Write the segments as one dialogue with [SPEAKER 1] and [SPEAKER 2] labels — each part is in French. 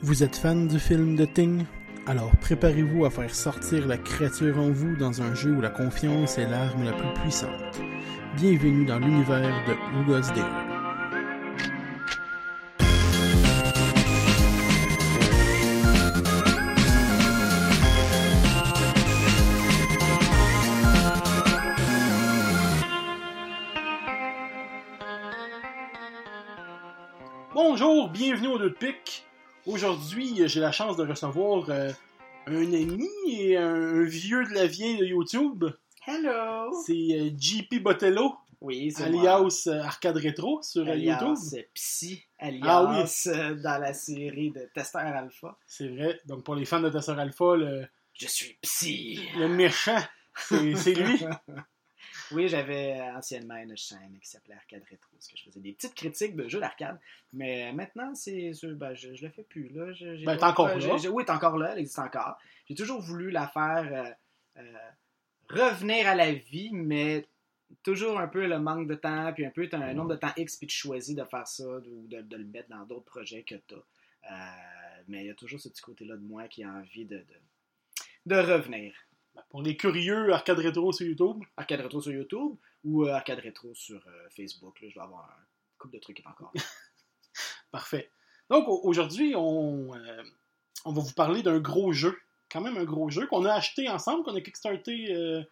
[SPEAKER 1] Vous êtes fan du film The Thing? Alors préparez-vous à faire sortir la créature en vous dans un jeu où la confiance est l'arme la plus puissante. Bienvenue dans l'univers de Who Goes Aujourd'hui, j'ai la chance de recevoir euh, un ami et un vieux de la vieille de YouTube.
[SPEAKER 2] Hello!
[SPEAKER 1] C'est euh, JP Botello,
[SPEAKER 2] Oui, c'est
[SPEAKER 1] alias euh, Arcade Rétro sur euh,
[SPEAKER 2] alias
[SPEAKER 1] YouTube.
[SPEAKER 2] Psy, alias
[SPEAKER 1] Ah oui.
[SPEAKER 2] euh, dans la série de Tester Alpha.
[SPEAKER 1] C'est vrai. Donc pour les fans de Tessor Alpha, le,
[SPEAKER 2] Je suis Psy!
[SPEAKER 1] le méchant, c'est lui.
[SPEAKER 2] Oui, j'avais anciennement une chaîne qui s'appelait Arcade Rétro, parce que je faisais des petites critiques de jeux d'arcade. Mais maintenant, c'est, ben, je, je le fais plus. Là. Je- j'ai
[SPEAKER 1] Ben, encore là.
[SPEAKER 2] j'ai- oui, t'es encore là, elle existe encore. J'ai toujours voulu la faire euh, euh, revenir à la vie, mais toujours un peu le manque de temps, puis un peu t'as un nombre de temps X, puis tu choisis de faire ça ou de, de le mettre dans d'autres projets que t'as. Euh, mais il y a toujours ce petit côté-là de moi qui a envie de, de, de revenir.
[SPEAKER 1] Pour les curieux, Arcade Rétro sur YouTube.
[SPEAKER 2] Arcade Rétro sur YouTube ou euh, Arcade Rétro sur euh, Facebook. Là, je vais avoir un couple de trucs encore.
[SPEAKER 1] Parfait. Donc au- aujourd'hui, on, euh, on va vous parler d'un gros jeu. Quand même un gros jeu qu'on a acheté ensemble, qu'on a kickstarté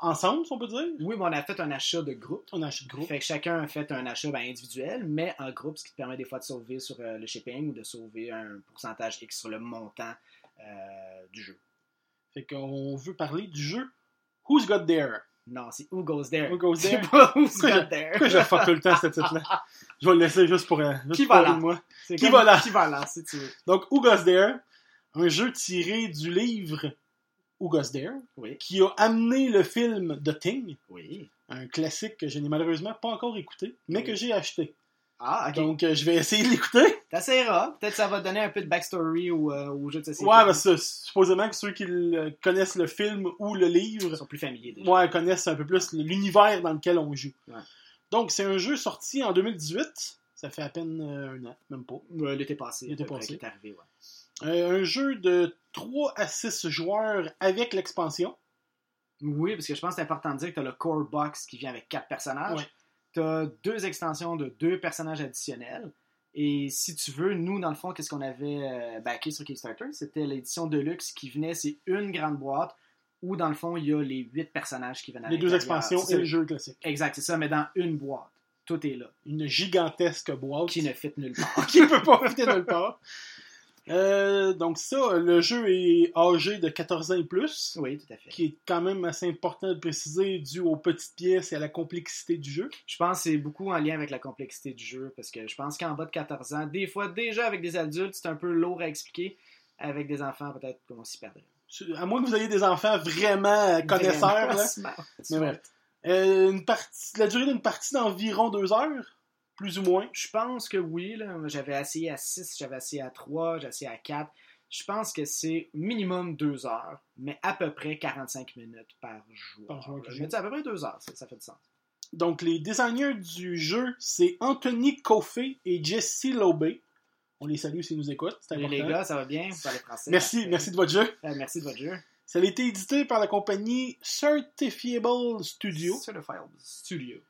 [SPEAKER 1] ensemble, si on peut dire.
[SPEAKER 2] oui, mais on a fait un achat de groupe.
[SPEAKER 1] On a acheté de.
[SPEAKER 2] Fait que chacun a fait un achat ben, individuel, mais en groupe, ce qui te permet des fois de sauver sur le shipping ou de sauver un pourcentage X sur le montant du jeu.
[SPEAKER 1] Fait qu'on veut parler du jeu Who's Got There?
[SPEAKER 2] Non, c'est Who Goes There.
[SPEAKER 1] Who Goes
[SPEAKER 2] C'est
[SPEAKER 1] There?
[SPEAKER 2] pas Who's Got
[SPEAKER 1] je-
[SPEAKER 2] There.
[SPEAKER 1] Pourquoi je fuck tout le temps ce titre-là? Je vais le laisser juste pour, euh, juste
[SPEAKER 2] Qui
[SPEAKER 1] pour
[SPEAKER 2] va là?
[SPEAKER 1] moi. Qui
[SPEAKER 2] comme
[SPEAKER 1] va là?
[SPEAKER 2] Qui va là, si tu veux.
[SPEAKER 1] Donc, Who Goes There, un jeu tiré du livre Who Goes There,
[SPEAKER 2] Oui,
[SPEAKER 1] qui a amené le film The Thing,
[SPEAKER 2] oui.
[SPEAKER 1] un classique que je n'ai malheureusement pas encore écouté, mais
[SPEAKER 2] Oui.
[SPEAKER 1] que j'ai acheté.
[SPEAKER 2] Ah, ok.
[SPEAKER 1] Donc, euh, je vais essayer de l'écouter.
[SPEAKER 2] T'essaieras. Peut-être ça va te donner un peu de backstory au, euh, au jeu de société.
[SPEAKER 1] Ouais, parce que supposément que ceux qui le- connaissent le film ou le livre,
[SPEAKER 2] Ils sont plus familiers déjà.
[SPEAKER 1] ouais, connaissent un peu plus l'univers dans lequel on joue.
[SPEAKER 2] Ouais.
[SPEAKER 1] Donc, c'est un jeu sorti en 2018. Ça fait à peine euh, un an, même pas.
[SPEAKER 2] L'été passé.
[SPEAKER 1] L'été
[SPEAKER 2] à peu près,
[SPEAKER 1] passé.
[SPEAKER 2] qui est arrivé, ouais.
[SPEAKER 1] Euh, un jeu de 3 à 6 joueurs avec l'expansion.
[SPEAKER 2] Oui, parce que je pense que c'est important de dire que tu as le core box qui vient avec quatre personnages.
[SPEAKER 1] Ouais.
[SPEAKER 2] Tu as deux extensions de deux personnages additionnels. Et si tu veux, nous, dans le fond, qu'est-ce qu'on avait euh, backé sur Kickstarter? C'était l'édition Deluxe qui venait, c'est une grande boîte où, dans le fond, il y a les huit personnages qui viennent à
[SPEAKER 1] Les deux expansions et le jeu classique.
[SPEAKER 2] Exact, c'est ça, mais dans une boîte. Tout est là.
[SPEAKER 1] Une gigantesque boîte
[SPEAKER 2] Qui ne fit nulle part.
[SPEAKER 1] qui ne peut pas rester nulle part. Euh, donc ça, le jeu est âgé de 14 ans et plus,
[SPEAKER 2] oui, tout à fait.
[SPEAKER 1] qui est quand même assez important de préciser dû aux petites pièces et à la complexité du jeu.
[SPEAKER 2] Je pense que c'est beaucoup en lien avec la complexité du jeu, parce que je pense qu'en bas de 14 ans, des fois, déjà avec des adultes, c'est un peu lourd à expliquer. Avec des enfants, peut-être qu'on s'y perdrait.
[SPEAKER 1] À moins que vous ayez des enfants vraiment connaisseurs.
[SPEAKER 2] Vraiment
[SPEAKER 1] là. Mais bref. Euh, une partie, la durée d'une partie d'environ deux heures, plus ou moins.
[SPEAKER 2] Je pense que oui. J'avais essayé à 6, j'avais essayé à 3, j'ai essayé à 4. Je pense que c'est minimum 2 heures, mais à peu près 45 minutes par jour.
[SPEAKER 1] Par qui
[SPEAKER 2] je me dis à peu près 2 heures, ça, ça fait du sens.
[SPEAKER 1] Donc, les designers du jeu, c'est Anthony Coffey et Jesse Lobé. On les salue s'ils nous écoutent,
[SPEAKER 2] Salut les gars, ça va bien? Vous parlez français?
[SPEAKER 1] merci,
[SPEAKER 2] Parfait.
[SPEAKER 1] merci de votre jeu.
[SPEAKER 2] Euh, merci de votre jeu.
[SPEAKER 1] Ça a été édité par la compagnie Certifiable Studio,
[SPEAKER 2] Certified Studios.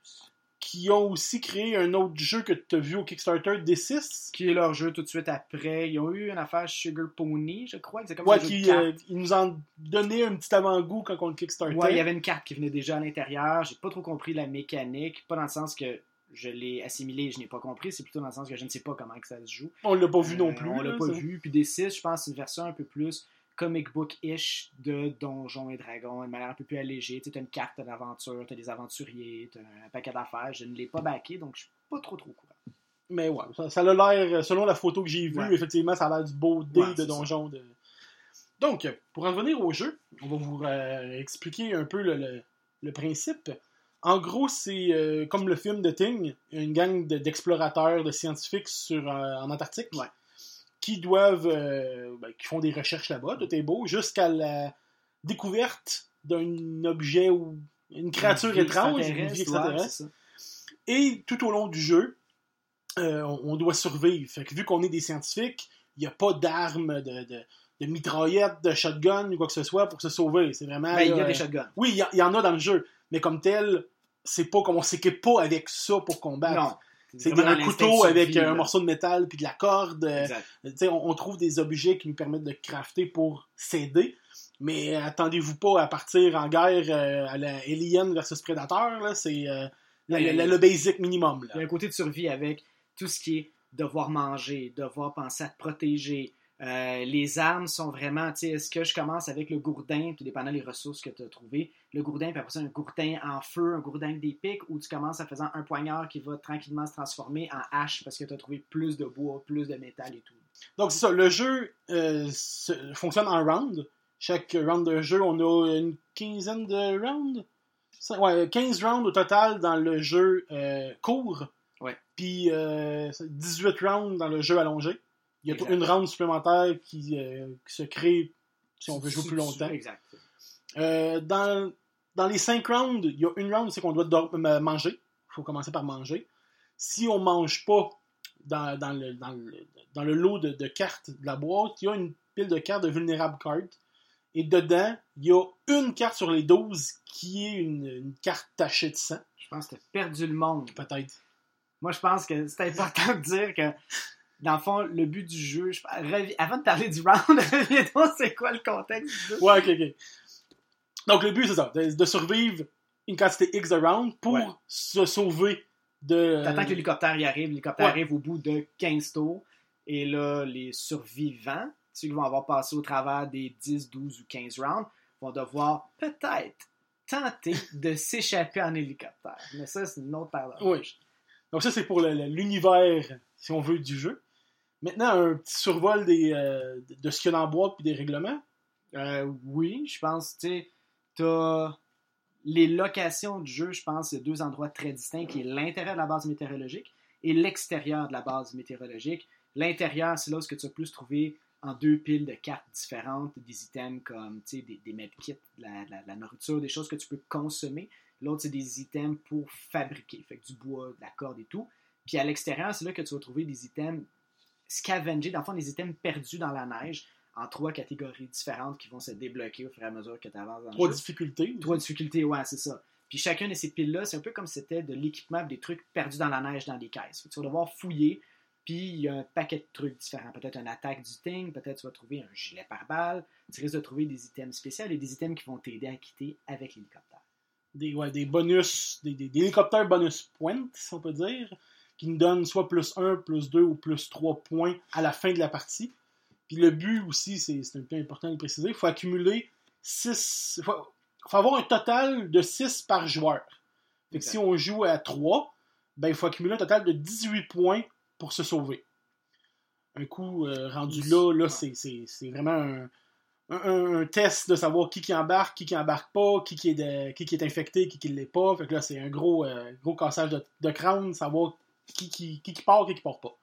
[SPEAKER 1] Qui ont aussi créé un autre jeu que tu as vu au Kickstarter, D6.
[SPEAKER 2] Qui est leur jeu tout de suite après. Ils ont eu une affaire Sugar Pony, je crois. C'est comme
[SPEAKER 1] Ouais, qui euh, ils nous ont donné un petit avant-goût quand on le Kickstarter.
[SPEAKER 2] Ouais, il y avait une carte qui venait déjà à l'intérieur. J'ai pas trop compris la mécanique. Pas dans le sens que je l'ai assimilé, je n'ai pas compris. C'est plutôt dans le sens que je ne sais pas comment que ça se joue.
[SPEAKER 1] On l'a pas vu
[SPEAKER 2] Euh,
[SPEAKER 1] non plus.
[SPEAKER 2] On l'a pas
[SPEAKER 1] ça.
[SPEAKER 2] vu. Puis des 6, je pense c'est une version un peu plus comic book-ish de Donjons et Dragons, une manière un peu plus allégée. Tu as une carte d'aventure, tu as des aventuriers, tu un paquet d'affaires. Je ne l'ai pas backé, donc je suis pas trop trop courant.
[SPEAKER 1] Mais ouais, ça, ça a l'air, selon la photo que j'ai vue,
[SPEAKER 2] Ouais.
[SPEAKER 1] effectivement, ça a l'air du beau dé
[SPEAKER 2] Ouais,
[SPEAKER 1] de donjon. De... Donc, pour en revenir au jeu, on va vous euh, expliquer un peu le, le- le principe. En gros, c'est euh, comme le film de Thing, une gang de- d'explorateurs, de, scientifiques sur, euh, en Antarctique
[SPEAKER 2] Ouais.
[SPEAKER 1] Qui doivent, euh, ben, qui font des recherches là-bas, tout est beau, jusqu'à la découverte d'un objet ou une créature
[SPEAKER 2] Une
[SPEAKER 1] étrange, une vie
[SPEAKER 2] extraterrestre, ouais.
[SPEAKER 1] Et tout au long du jeu, euh, on, doit survivre. Fait que vu qu'on est des scientifiques, il n'y a pas d'armes, de, de, de mitraillettes, de shotgun ou quoi que ce soit pour se sauver. C'est vraiment.
[SPEAKER 2] Ben, il y a des
[SPEAKER 1] euh,
[SPEAKER 2] shotguns.
[SPEAKER 1] Oui, il y, en a dans le jeu, mais comme tel, c'est pas comme on s'équipe pas avec ça pour combattre.
[SPEAKER 2] Non.
[SPEAKER 1] C'est un couteau avec un
[SPEAKER 2] là.
[SPEAKER 1] morceau de métal puis de la corde. euh, on, on trouve des objets qui nous permettent de crafter pour s'aider. Mais attendez-vous pas à partir en guerre euh, à la Alien versus Predator. C'est euh, le, basic minimum.
[SPEAKER 2] Il y a un côté de survie avec tout ce qui est devoir manger, devoir penser à te protéger. Euh, les armes sont vraiment, tu sais, est-ce que je commence avec le gourdin, tout dépendant des ressources que tu as trouvées, le gourdin, puis après ça, un gourdin en feu, un gourdin avec des pics, ou tu commences en faisant un poignard qui va tranquillement se transformer en hache parce que tu as trouvé plus de bois, plus de métal et tout?
[SPEAKER 1] Donc c'est ça, le jeu euh, fonctionne en round. Chaque round de jeu, on a une quinzaine de rounds? Ouais, 15 rounds au total dans le jeu euh, court.
[SPEAKER 2] Ouais.
[SPEAKER 1] Puis euh, 18 rounds dans le jeu allongé. Il y a
[SPEAKER 2] Exact.
[SPEAKER 1] une round supplémentaire qui, euh, qui se crée si on veut jouer plus longtemps.
[SPEAKER 2] Exact.
[SPEAKER 1] Euh, dans, dans les 5 rounds, il y a une round, c'est qu'on doit euh, manger. Il faut commencer par manger. Si on mange pas dans, dans le, dans, le, dans le lot de, de cartes de la boîte, il y a une pile de cartes de vulnérable cards. Et dedans, il y a une carte sur les 12 qui est une, une carte tachée de sang,
[SPEAKER 2] Je pense que tu as perdu le monde.
[SPEAKER 1] peut-être.
[SPEAKER 2] Moi, je pense que c'est important de dire que, dans le fond, le but du jeu, je- avant de parler du round, reviens-donc, c'est quoi le contexte du jeu?
[SPEAKER 1] Ouais, ok, ok. Donc, le but, c'est ça, de, de survivre une quantité X de rounds pour
[SPEAKER 2] Ouais.
[SPEAKER 1] se sauver de.
[SPEAKER 2] T'attends que l'hélicoptère y arrive. L'hélicoptère
[SPEAKER 1] Ouais.
[SPEAKER 2] arrive au bout de 15 tours. Et là, les survivants, ceux qui vont avoir passé au travers des 10, 12 ou 15 rounds, vont devoir peut-être tenter de s'échapper en hélicoptère. Mais ça, c'est une autre paire de
[SPEAKER 1] Oui. Donc ça, c'est pour l'univers, si on veut, du jeu. Maintenant, un petit survol euh, de ce qu'il y a dans boîte et des règlements?
[SPEAKER 2] Euh, oui, je pense, tu sais, t'as les locations du jeu, je pense, a deux endroits très distincts, qui est l'intérieur de la base météorologique et l'extérieur de la base météorologique. L'intérieur, c'est là où que tu vas plus trouver en deux piles de cartes différentes, des items comme, des, des medkits, de la, la nourriture, des choses que tu peux consommer. L'autre, c'est des items pour fabriquer, fait que du bois, de la corde et tout. Puis à l'extérieur, c'est là que tu vas trouver des items scavengés, dans le fond, des items perdus dans la neige en trois catégories différentes qui vont se débloquer au fur et à mesure que tu avances dans
[SPEAKER 1] Trois
[SPEAKER 2] le jeu.
[SPEAKER 1] difficultés.
[SPEAKER 2] Trois difficultés, ouais, c'est ça. Puis chacune de ces piles-là, c'est un peu comme si c'était de l'équipement, des trucs perdus dans la neige dans des caisses. Fait que tu vas devoir fouiller, puis il y a un paquet de trucs différents. Peut-être une attaque du ting, peut-être tu vas trouver un gilet pare-balles, tu risques de trouver des items spéciaux et des items qui vont t'aider à quitter avec l'hélicoptère.
[SPEAKER 1] Des, ouais, des bonus, des, des- des hélicoptères bonus points, si on peut dire, qui nous donnent soit plus 1, plus 2 ou plus 3 points à la fin de la partie. Puis le but aussi, c'est un peu important de le préciser, il faut accumuler 6... Il faut, faut avoir un total de 6 par joueur. Fait que si on joue à 3, ben, il faut accumuler un total de 18 points pour se sauver. Un coup euh, rendu là, là c'est- vraiment un, un- un test de savoir qui qui embarque, qui qui embarque pas, qui qui est, de- qui qui est infecté, qui qui l'est pas. Fait que là, c'est un gros, euh, gros cassage de, de crâne, savoir qui qui, qui qui part, qui qui part pas.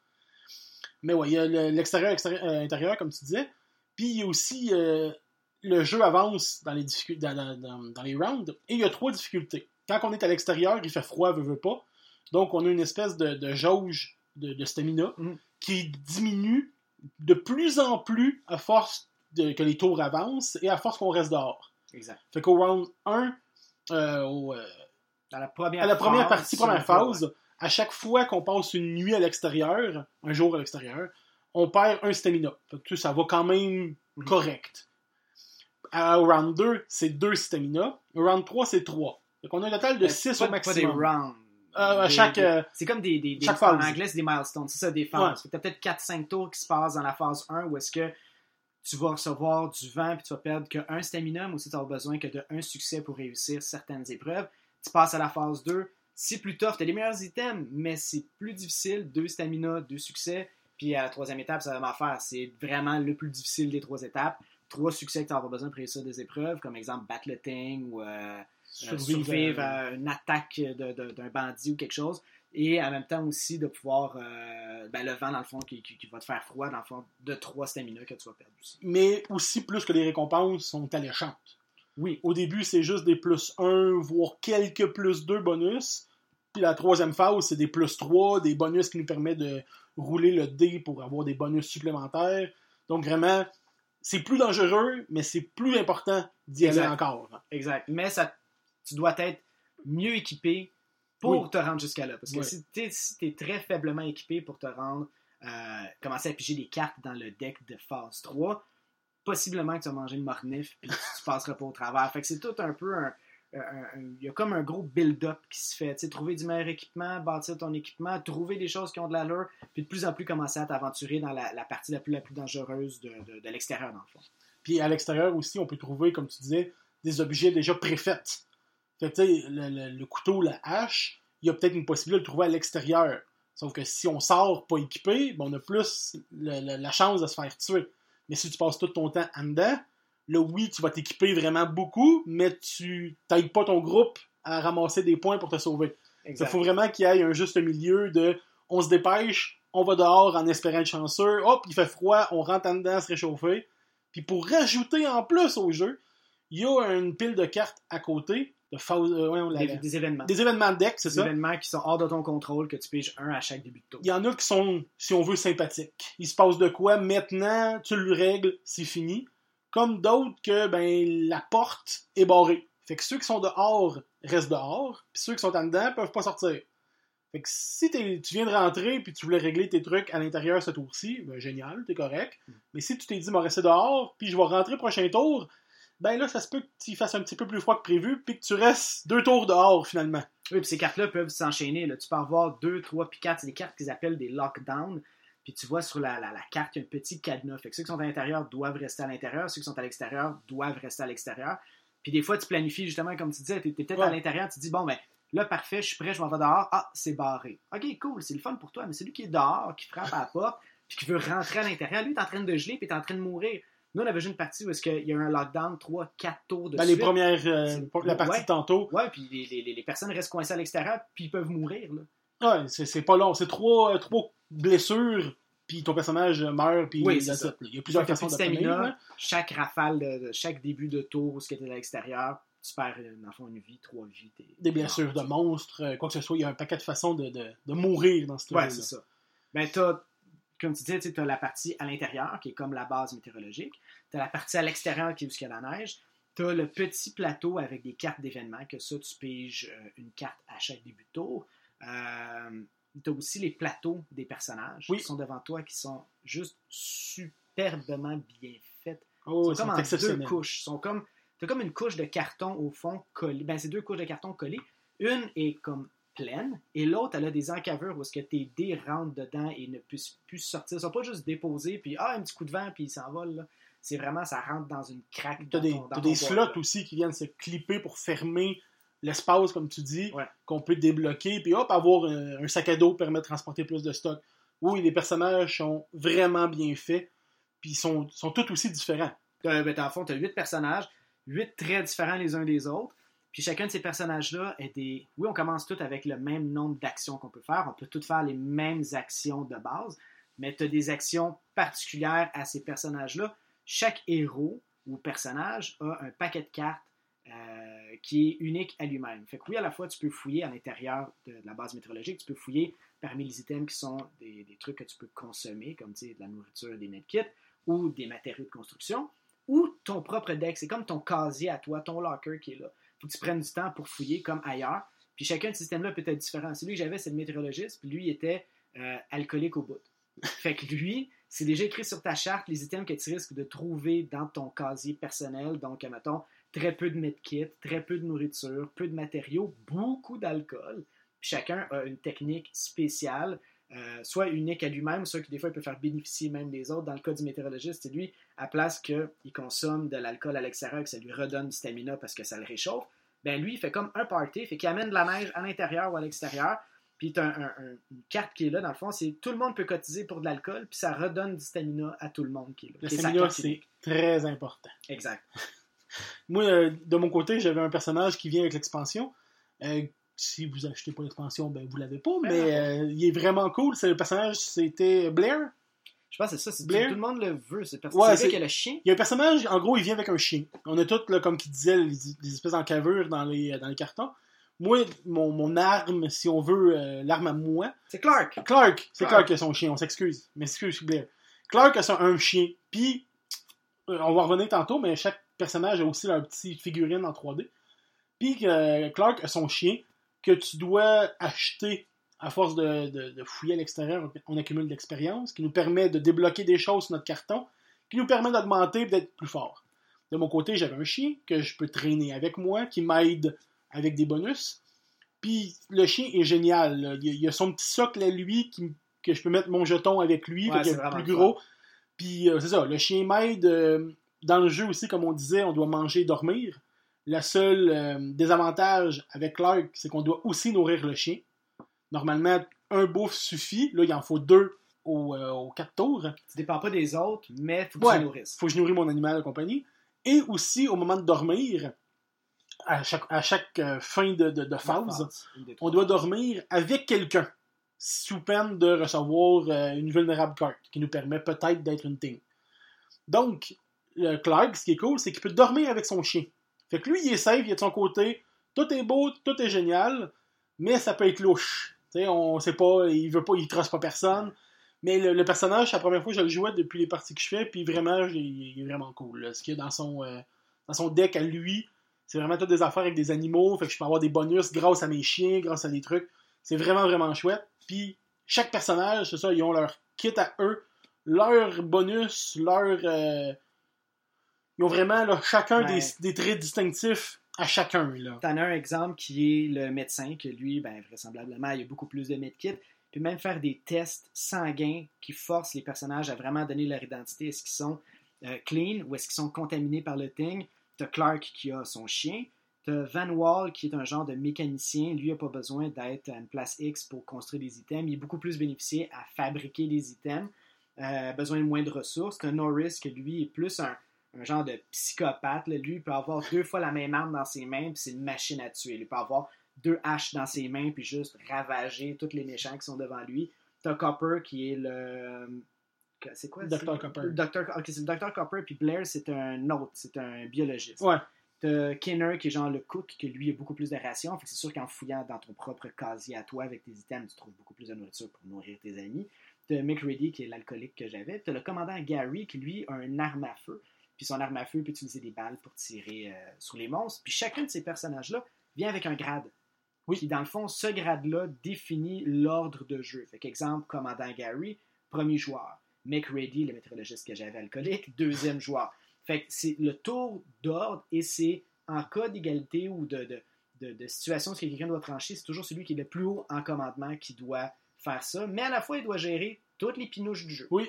[SPEAKER 1] Mais ouais, il y a le- l'extérieur, extérieur, euh, intérieur, comme tu disais. Puis il y a aussi euh, le jeu avance dans les, dans, dans- dans- dans les rounds et il y a trois difficultés. Quand on est à l'extérieur, il fait froid, veut, veut pas. Donc on a une espèce de, de jauge de, de stamina
[SPEAKER 2] Mhm.
[SPEAKER 1] qui diminue de plus en plus à force de- que les tours avancent et à force qu'on reste dehors.
[SPEAKER 2] Exact.
[SPEAKER 1] Fait qu'au round 1, euh, au, euh,
[SPEAKER 2] Dans la première
[SPEAKER 1] à la première
[SPEAKER 2] phase,
[SPEAKER 1] partie, première phase, à chaque fois qu'on passe une nuit à l'extérieur, un jour à l'extérieur, on perd un stamina. Que, tu ça va quand même
[SPEAKER 2] Mhm.
[SPEAKER 1] correct. À, au round 2, c'est 2 stamina. Au round 3, c'est 3. Donc on a un total de
[SPEAKER 2] Mais
[SPEAKER 1] 6
[SPEAKER 2] pas-
[SPEAKER 1] au
[SPEAKER 2] Pas des
[SPEAKER 1] maximum.
[SPEAKER 2] rounds.
[SPEAKER 1] Euh,
[SPEAKER 2] Des-
[SPEAKER 1] chaque, euh,
[SPEAKER 2] C'est comme des, des, des- en anglais, c'est des milestones. C'est ça, des phases. Que T'as peut-être 4-5 tours qui se passent dans la phase 1 où est-ce que tu vas recevoir du vent puis tu vas perdre qu'un stamina, mais aussi tu as besoin que de un succès pour réussir certaines épreuves. Tu passes à la phase 2. C'est plus tough. Tu as les meilleurs items, mais c'est plus difficile. Deux stamina, deux succès. Puis à la troisième étape, ça va m'en faire. C'est vraiment le plus difficile des trois étapes. Trois succès que tu avoir besoin pour réussir des épreuves, comme exemple Battle the Thing ou euh,
[SPEAKER 1] survivre,
[SPEAKER 2] survivre,
[SPEAKER 1] euh,
[SPEAKER 2] à une attaque d'un bandit ou quelque chose. Et en même temps aussi de pouvoir. euh, ben, le vent, dans le fond, qui, qui- qui va te faire froid, dans le fond, de trois stamina que tu vas perdre aussi.
[SPEAKER 1] Mais aussi plus que les récompenses sont alléchantes.
[SPEAKER 2] Oui.
[SPEAKER 1] Au début, c'est juste des plus 1, voire quelques plus 2 bonus. Puis la troisième phase, c'est des plus 3, des bonus qui nous permettent de, rouler le dé pour avoir des bonus supplémentaires. Donc vraiment, c'est plus dangereux, mais c'est plus important d'y aller encore.
[SPEAKER 2] Exact. Mais ça, tu dois être mieux équipé pour
[SPEAKER 1] Oui.
[SPEAKER 2] te rendre jusqu'à là. Parce que si tu es très faiblement équipé pour te rendre, euh, commencer à piger des cartes dans le deck de phase 3, possiblement que tu vas manger une mornif puis tu passeras pas au travers. Fait que c'est tout un peu un. Il y a comme un gros build-up qui se fait. Tu sais, trouver du meilleur équipement, bâtir ton équipement, trouver des choses qui ont de l'allure, puis de plus en plus commencer à t'aventurer dans la, la partie la plus, la dangereuse de, l'extérieur, dans le fond.
[SPEAKER 1] Puis à l'extérieur aussi, on peut trouver, comme tu disais, des objets déjà préfaits. Fait le, le- couteau, la hache, il y a peut-être une possibilité de le trouver à l'extérieur. Sauf que si on sort pas équipé, ben, on a plus la chance de se faire tuer. Mais si tu passes tout ton temps en dedans, là, oui, tu vas t'équiper vraiment beaucoup, mais tu t'aides pas ton groupe à ramasser des points pour te sauver. Il faut vraiment qu'il y ait un juste milieu de on se dépêche, on va dehors en espérant être chanceux, hop, il fait froid, on rentre en dedans se réchauffer. Puis pour rajouter en plus au jeu, il y a une pile de cartes à côté, de phase- euh, ouais, on l'a-
[SPEAKER 2] Des, des événements.
[SPEAKER 1] des événements de deck, c'est
[SPEAKER 2] des
[SPEAKER 1] ça?
[SPEAKER 2] événements qui sont hors de ton contrôle, que tu piges un à chaque début de tour.
[SPEAKER 1] Il y en a qui sont, si on veut, sympathiques. Il se passe de quoi, maintenant, tu le règles, c'est fini. Comme d'autres que ben la porte est barrée. Fait que ceux qui sont dehors restent dehors, puis ceux qui sont en dedans peuvent pas sortir. Fait que si tu viens de rentrer puis tu voulais régler tes trucs à l'intérieur ce tour-ci, ben génial, t'es correct. Mais si tu t'es dit, m'en rester dehors, puis je vais rentrer prochain tour, ben là, ça se peut que tu fasses un petit peu plus froid que prévu, puis que tu restes deux tours dehors finalement.
[SPEAKER 2] Oui, puis ces cartes-là peuvent s'enchaîner. Tu peux avoir deux, trois, puis quatre. C'est des cartes qu'ils appellent des lockdowns. Puis tu vois sur la, la- la carte, il y a un petit cadenas. Fait que ceux qui sont à l'intérieur doivent rester à l'intérieur. Ceux qui sont à l'extérieur doivent rester à l'extérieur. Puis des fois, tu planifies justement, comme tu disais, tu es, peut-être
[SPEAKER 1] Ouais.
[SPEAKER 2] à l'intérieur, tu te dis, bon, ben là, parfait, je suis prêt, je m'en vais dehors. Ah, c'est barré. Ok, cool, c'est le fun pour toi, mais c'est lui qui est dehors, qui frappe à la porte, puis qui veut rentrer à l'intérieur. Lui, est en train de geler, puis est en train de mourir. Nous, on avait joué une partie où est-ce qu'il y a eu un lockdown, 3, 4 tours de
[SPEAKER 1] les
[SPEAKER 2] suite.
[SPEAKER 1] premières, euh, la partie
[SPEAKER 2] ouais.
[SPEAKER 1] tantôt,
[SPEAKER 2] Ouais, puis les, les- les- les personnes restent coincées à l'extérieur, puis ils peuvent mourir. Là.
[SPEAKER 1] Ouais, c'est c'est pas long. C'est trois, euh, trois blessures, puis ton personnage meurt, puis
[SPEAKER 2] Oui, ça.
[SPEAKER 1] Il y a plusieurs façons de
[SPEAKER 2] stamina. Chaque rafale, chaque début de tour où ce qui était à l'extérieur, tu perds, euh, dans le fond, une vie, trois vies.
[SPEAKER 1] Des blessures de monstres, euh, quoi que ce soit. Il y a un paquet de façons de, de, de mourir dans ce
[SPEAKER 2] Ouais,
[SPEAKER 1] jeu-là.
[SPEAKER 2] c'est ça. Ben, t'as, comme tu disais, tu as la partie à l'intérieur, qui est comme la base météorologique. Tu as la partie à l'extérieur, qui est jusqu'à la neige. Tu as le petit plateau avec des cartes d'événements, que ça, tu piges euh, une carte à chaque début de tour. Euh, tu as aussi les plateaux des personnages
[SPEAKER 1] Oui.
[SPEAKER 2] qui sont devant toi, qui sont juste superbement bien faits.
[SPEAKER 1] Oh,
[SPEAKER 2] Ils sont comme en deux couches. Ils sont comme, t'as comme une couche de carton au fond collée. Ben, c'est deux couches de carton collées. Une est comme pleine et l'autre, elle a des encavures où est-ce que tes dés rentrent dedans et ne puissent plus sortir. Ils sont pas juste déposés puis ah, un petit coup de vent puis ils s'envolent. là. C'est vraiment, ça rentre dans une craque.
[SPEAKER 1] T'as
[SPEAKER 2] dans
[SPEAKER 1] des,
[SPEAKER 2] ton- dans ton
[SPEAKER 1] des slots
[SPEAKER 2] là.
[SPEAKER 1] aussi qui viennent se clipper pour fermer l'espace, comme tu dis,
[SPEAKER 2] Ouais.
[SPEAKER 1] qu'on peut débloquer, puis hop, avoir un, un sac à dos permet de transporter plus de stock. Oui, les personnages sont vraiment bien faits, puis ils sont, sont tous aussi différents.
[SPEAKER 2] Ben, dans le fond, tu as huit personnages, huit très différents les uns des autres. Puis chacun de ces personnages-là est des. Oui, on commence tous avec le même nombre d'actions qu'on peut faire. On peut tous faire les mêmes actions de base, mais tu as des actions particulières à ces personnages-là. Chaque héros ou personnage a un paquet de cartes euh, qui est unique à lui-même. Fait que oui, à la fois, tu peux fouiller à l'intérieur de, la base météorologique, tu peux fouiller parmi les items qui sont des, trucs que tu peux consommer, comme de la nourriture, des medkits, ou des matériaux de construction, ou ton propre deck. C'est comme ton casier à toi, ton locker qui est là. Faut que tu prennes du temps pour fouiller comme ailleurs. Puis chacun de ces systèmes-là peut être différent. Celui que j'avais, c'est le météorologiste, puis lui était euh, alcoolique au bout. Fait que lui, c'est déjà écrit sur ta charte les items que tu risques de trouver dans ton casier personnel. Donc, mettons, très peu de medkits, très peu de nourriture, peu de matériaux, beaucoup d'alcool. Chacun a une technique spéciale, euh, soit unique à lui-même, soit que des fois il peut faire bénéficier même des autres. Dans le cas du météorologiste, c'est lui, à place qu'il consomme de l'alcool à l'extérieur, que ça lui redonne du stamina parce que ça le réchauffe, ben lui, il fait comme un party, fait qu'il amène de la neige à l'intérieur ou à l'extérieur. Puis t'as un, un- un- une carte qui est là, dans le fond, c'est tout le monde peut cotiser pour de l'alcool, puis ça redonne du stamina à tout le monde qui est là.
[SPEAKER 1] Le
[SPEAKER 2] Qui
[SPEAKER 1] stamina, c'est très important.
[SPEAKER 2] Exact.
[SPEAKER 1] Moi, euh, de mon côté, j'avais un personnage qui vient avec l'expansion. Euh, si vous achetez pas l'expansion, ben vous l'avez pas,
[SPEAKER 2] Ben
[SPEAKER 1] mais
[SPEAKER 2] non.
[SPEAKER 1] euh, il est vraiment cool. C'est le personnage, c'était Blair.
[SPEAKER 2] Je pense que c'est ça, c'est
[SPEAKER 1] Blair?
[SPEAKER 2] tout le monde le veut. C'est parce
[SPEAKER 1] Ouais,
[SPEAKER 2] le chien.
[SPEAKER 1] Il y a un personnage, en gros, il vient avec un chien. On a tous, là, comme qui disait, les, les espèces d'encavures dans les, dans les cartons. Moi, mon, mon arme, si on veut, euh, l'arme à moi,
[SPEAKER 2] C'est Clark.
[SPEAKER 1] Clark, c'est
[SPEAKER 2] Clark.
[SPEAKER 1] Qui a son chien, on s'excuse. Mais excuse, Blair. Clark a son, un chien, puis on va revenir tantôt, mais chaque personnage a aussi leur petite figurine en 3D. Puis euh, Clark a son chien que tu dois acheter à force de, de- de fouiller à l'extérieur. On accumule de l'expérience qui nous permet de débloquer des choses sur notre carton, qui nous permet d'augmenter et d'être plus fort. De mon côté, j'avais un chien que je peux traîner avec moi, qui m'aide avec des bonus. Puis le chien est génial. là. Il, y a, son petit socle à lui qui- que je peux mettre mon jeton avec lui,
[SPEAKER 2] Ouais, c'est
[SPEAKER 1] est plus gros. Puis euh, c'est ça, le chien m'aide. euh, dans le jeu aussi, comme on disait, on doit manger et dormir. Le seul euh, désavantage avec Clark, c'est qu'on doit aussi nourrir le chien. Normalement, un bouffe suffit. Là, il en faut deux au, euh, aux quatre tours.
[SPEAKER 2] Tu dépends pas des autres, mais faut que
[SPEAKER 1] Ouais.
[SPEAKER 2] tu nourrisses.
[SPEAKER 1] faut que je nourris mon animal de compagnie. Et aussi, au moment de dormir, à chaque, à chaque euh, fin de, de- de phase, on doit dormir avec quelqu'un, sous peine de recevoir une vulnérable carte, qui nous permet peut-être d'être une team. Donc, le Clark, ce qui est cool, c'est qu'il peut dormir avec son chien. Fait que lui, il est safe, il est de son côté, tout est beau, tout est génial, mais ça peut être louche. Tu sais, on sait pas, il veut pas, il trace pas personne. Mais le, personnage, c'est la première fois que je le jouais depuis les parties que je fais, puis vraiment, il est vraiment cool. Ce qu'il y a dans son, euh, son deck à lui, c'est vraiment toutes des affaires avec des animaux, fait que je peux avoir des bonus grâce à mes chiens, grâce à des trucs. C'est vraiment, vraiment chouette. Puis chaque personnage, c'est ça, ils ont leur kit à eux, leur bonus, leur. euh, Ils ont vraiment là, chacun des, des traits distinctifs à chacun.
[SPEAKER 2] T'en as un exemple qui est le médecin, que lui, ben, vraisemblablement, il y a beaucoup plus de medkits. Puis même faire des tests sanguins qui forcent les personnages à vraiment donner leur identité. Est-ce qu'ils sont euh, clean ou est-ce qu'ils sont contaminés par le thing? T'as Clark qui a son chien. T'as Van Wall qui est un genre de mécanicien. Lui, il n'a pas besoin d'être à une place X pour construire des items. Il est beaucoup plus bénéficié à fabriquer des items. Euh, besoin de moins de ressources. T'as Norris que lui est plus un, un genre de psychopathe. là. Lui, il peut avoir deux fois la même arme dans ses mains, puis c'est une machine à tuer. Il peut avoir deux haches dans ses mains, puis juste ravager tous les méchants qui sont devant lui. T'as Copper qui est le. C'est quoi
[SPEAKER 1] Dr. Copper.
[SPEAKER 2] Dr. Ok, c'est le Dr. Copper, puis Blair, c'est un autre, c'est un biologiste.
[SPEAKER 1] Ouais.
[SPEAKER 2] T'as Kinner qui est genre le cook, que lui a beaucoup plus de rations. Fait que c'est sûr qu'en fouillant dans ton propre casier à toi avec tes items, tu trouves beaucoup plus de nourriture pour nourrir tes amis. T'as Mick Ready qui est l'alcoolique que j'avais. T'as le commandant Gary qui lui a une arme à feu. Puis son arme à feu peut utiliser des balles pour tirer euh, sur les monstres. Puis chacun de ces personnages-là vient avec un grade.
[SPEAKER 1] Oui.
[SPEAKER 2] Puis dans le fond, ce grade-là définit l'ordre de jeu. Fait qu'exemple, commandant Gary, premier joueur. Mick Ready, le météorologiste que j'avais alcoolique, deuxième joueur. Fait que c'est le tour d'ordre et c'est en cas d'égalité ou de, de, de, de situation où quelqu'un doit trancher, c'est toujours celui qui est le plus haut en commandement qui doit faire ça. Mais à la fois, il doit gérer toutes les pinouches du jeu.
[SPEAKER 1] Oui.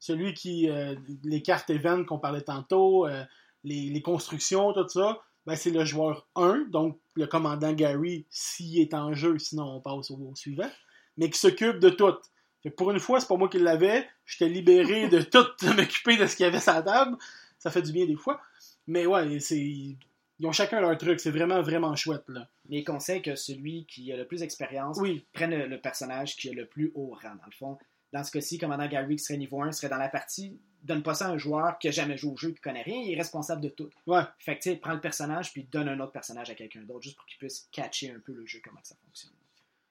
[SPEAKER 1] Celui qui. euh, les cartes event qu'on parlait tantôt, euh, les, les constructions, tout ça, ben, c'est le joueur 1, donc le commandant Gary, s'il est en jeu, sinon on passe au, au suivant, mais qui s'occupe de tout. Fait que pour une fois, c'est pas moi qui l'avais, j'étais libéré de tout m'occuper de ce qu'il y avait sur la table. Ça fait du bien des fois. Mais ouais, c'est. Ils ont chacun leur truc, c'est vraiment, vraiment chouette, là.
[SPEAKER 2] Mais il conseille que celui qui a le plus d'expérience
[SPEAKER 1] Oui,
[SPEAKER 2] prenne le, le personnage qui a le plus haut rang, dans le fond. Dans ce cas-ci, commandant Gary qui serait niveau 1 serait dans la partie. Donne pas ça à un joueur qui a jamais joué au jeu, qui connaît rien, il est responsable de tout.
[SPEAKER 1] ouais.
[SPEAKER 2] Fait que tu sais, prends le personnage puis donne un autre personnage à quelqu'un d'autre, juste pour qu'il puisse catcher un peu le jeu, comment ça fonctionne.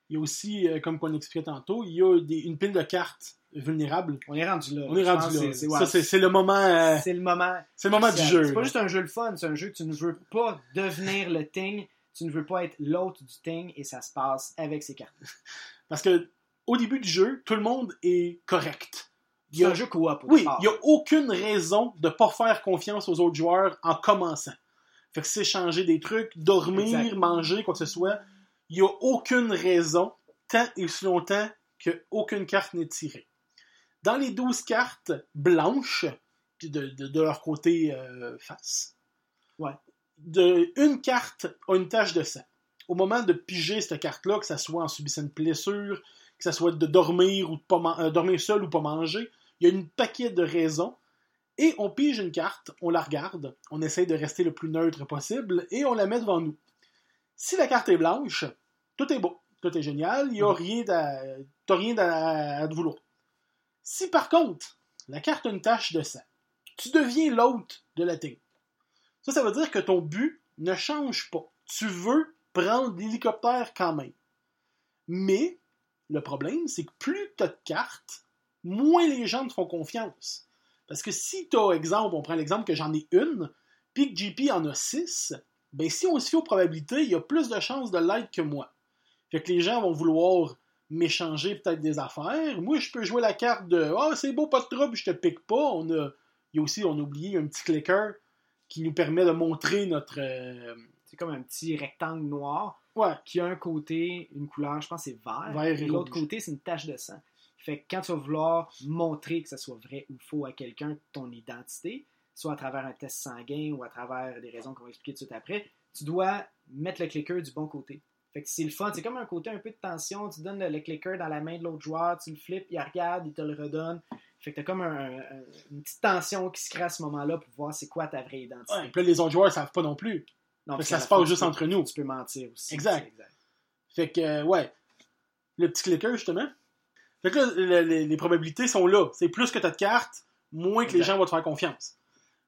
[SPEAKER 1] Il y a aussi, euh, comme on expliquait tantôt, il y a des- une pile de cartes vulnérables.
[SPEAKER 2] On est rendu là.
[SPEAKER 1] On est rendu là.
[SPEAKER 2] c'est-
[SPEAKER 1] Ça, le moment. euh,
[SPEAKER 2] c'est le moment.
[SPEAKER 1] c'est le moment du jeu.
[SPEAKER 2] C'est pas juste un jeu le fun, c'est un jeu que tu ne veux pas devenir le thing, tu ne veux pas être l'autre du thing et ça se passe avec ces cartes.
[SPEAKER 1] Parce que au début du jeu, tout le monde est correct. Il y a-
[SPEAKER 2] un jeu coop
[SPEAKER 1] Oui, il n'y a aucune raison de ne pas faire confiance aux autres joueurs en commençant. Fait que s'échanger des trucs, dormir,
[SPEAKER 2] Exact.
[SPEAKER 1] manger, quoi que ce soit, il n'y a aucune raison, tant et aussi longtemps qu'aucune carte n'est tirée. Dans les 12 cartes blanches, de, de- de leur côté euh, face,
[SPEAKER 2] Ouais.
[SPEAKER 1] de, une carte a une tache de sang. Au moment de piger cette carte-là, que ça soit en subissant une blessure, que ça soit de dormir ou de pas euh, dormir seul ou pas manger, il y a une paquet de raisons. Et on pige une carte, on la regarde, on essaye de rester le plus neutre possible et on la met devant nous. Si la carte est blanche, tout est beau, tout est génial, il n'y a
[SPEAKER 2] Mhm.
[SPEAKER 1] rien à, t'as rien à, à te vouloir. Si par contre, la carte a une tache de sang, tu deviens l'hôte de la team. Ça, ça veut dire que ton but ne change pas. Tu veux prendre l'hélicoptère quand même. Mais le problème, c'est que plus tu as de cartes, moins les gens te font confiance. Parce que si tu as, exemple, on prend l'exemple que j'en ai une, puis que JP en a six, ben si on se fie aux probabilités, il y a plus de chances de l'être que moi. Fait que les gens vont vouloir m'échanger peut-être des affaires. Moi, je peux jouer la carte de Ah, c'est beau, pas de trouble, je te pique pas. On a, il y a aussi, on a oublié un petit clicker qui nous permet de montrer notre. euh,
[SPEAKER 2] C'est comme un petit rectangle noir
[SPEAKER 1] Ouais,
[SPEAKER 2] qui a un côté, une couleur, je pense que c'est vert,
[SPEAKER 1] Vert et
[SPEAKER 2] et l'autre côté, c'est une tache de sang. Fait que quand tu vas vouloir montrer que ce soit vrai ou faux à quelqu'un ton identité, soit à travers un test sanguin ou à travers des raisons qu'on va expliquer tout de suite après, tu dois mettre le clicker du bon côté. Fait que c'est le fun, c'est comme un côté un peu de tension, tu donnes le, le clicker dans la main de l'autre joueur, tu le flippes, il regarde, il te le redonne. Fait que t'as comme un- un- une petite tension qui se crée à ce moment-là pour voir c'est quoi ta vraie identité.
[SPEAKER 1] ouais. Puis là, les autres joueurs savent pas non plus.
[SPEAKER 2] Non,
[SPEAKER 1] ça se passe juste
[SPEAKER 2] peux-
[SPEAKER 1] entre nous.
[SPEAKER 2] Tu peux mentir aussi.
[SPEAKER 1] Exact.
[SPEAKER 2] C'est
[SPEAKER 1] Fait que, euh, ouais. Le petit clicker, justement. Fait que là, le- le- les probabilités sont là. C'est plus que tu as de cartes, moins que les
[SPEAKER 2] Exact.
[SPEAKER 1] gens vont te faire confiance.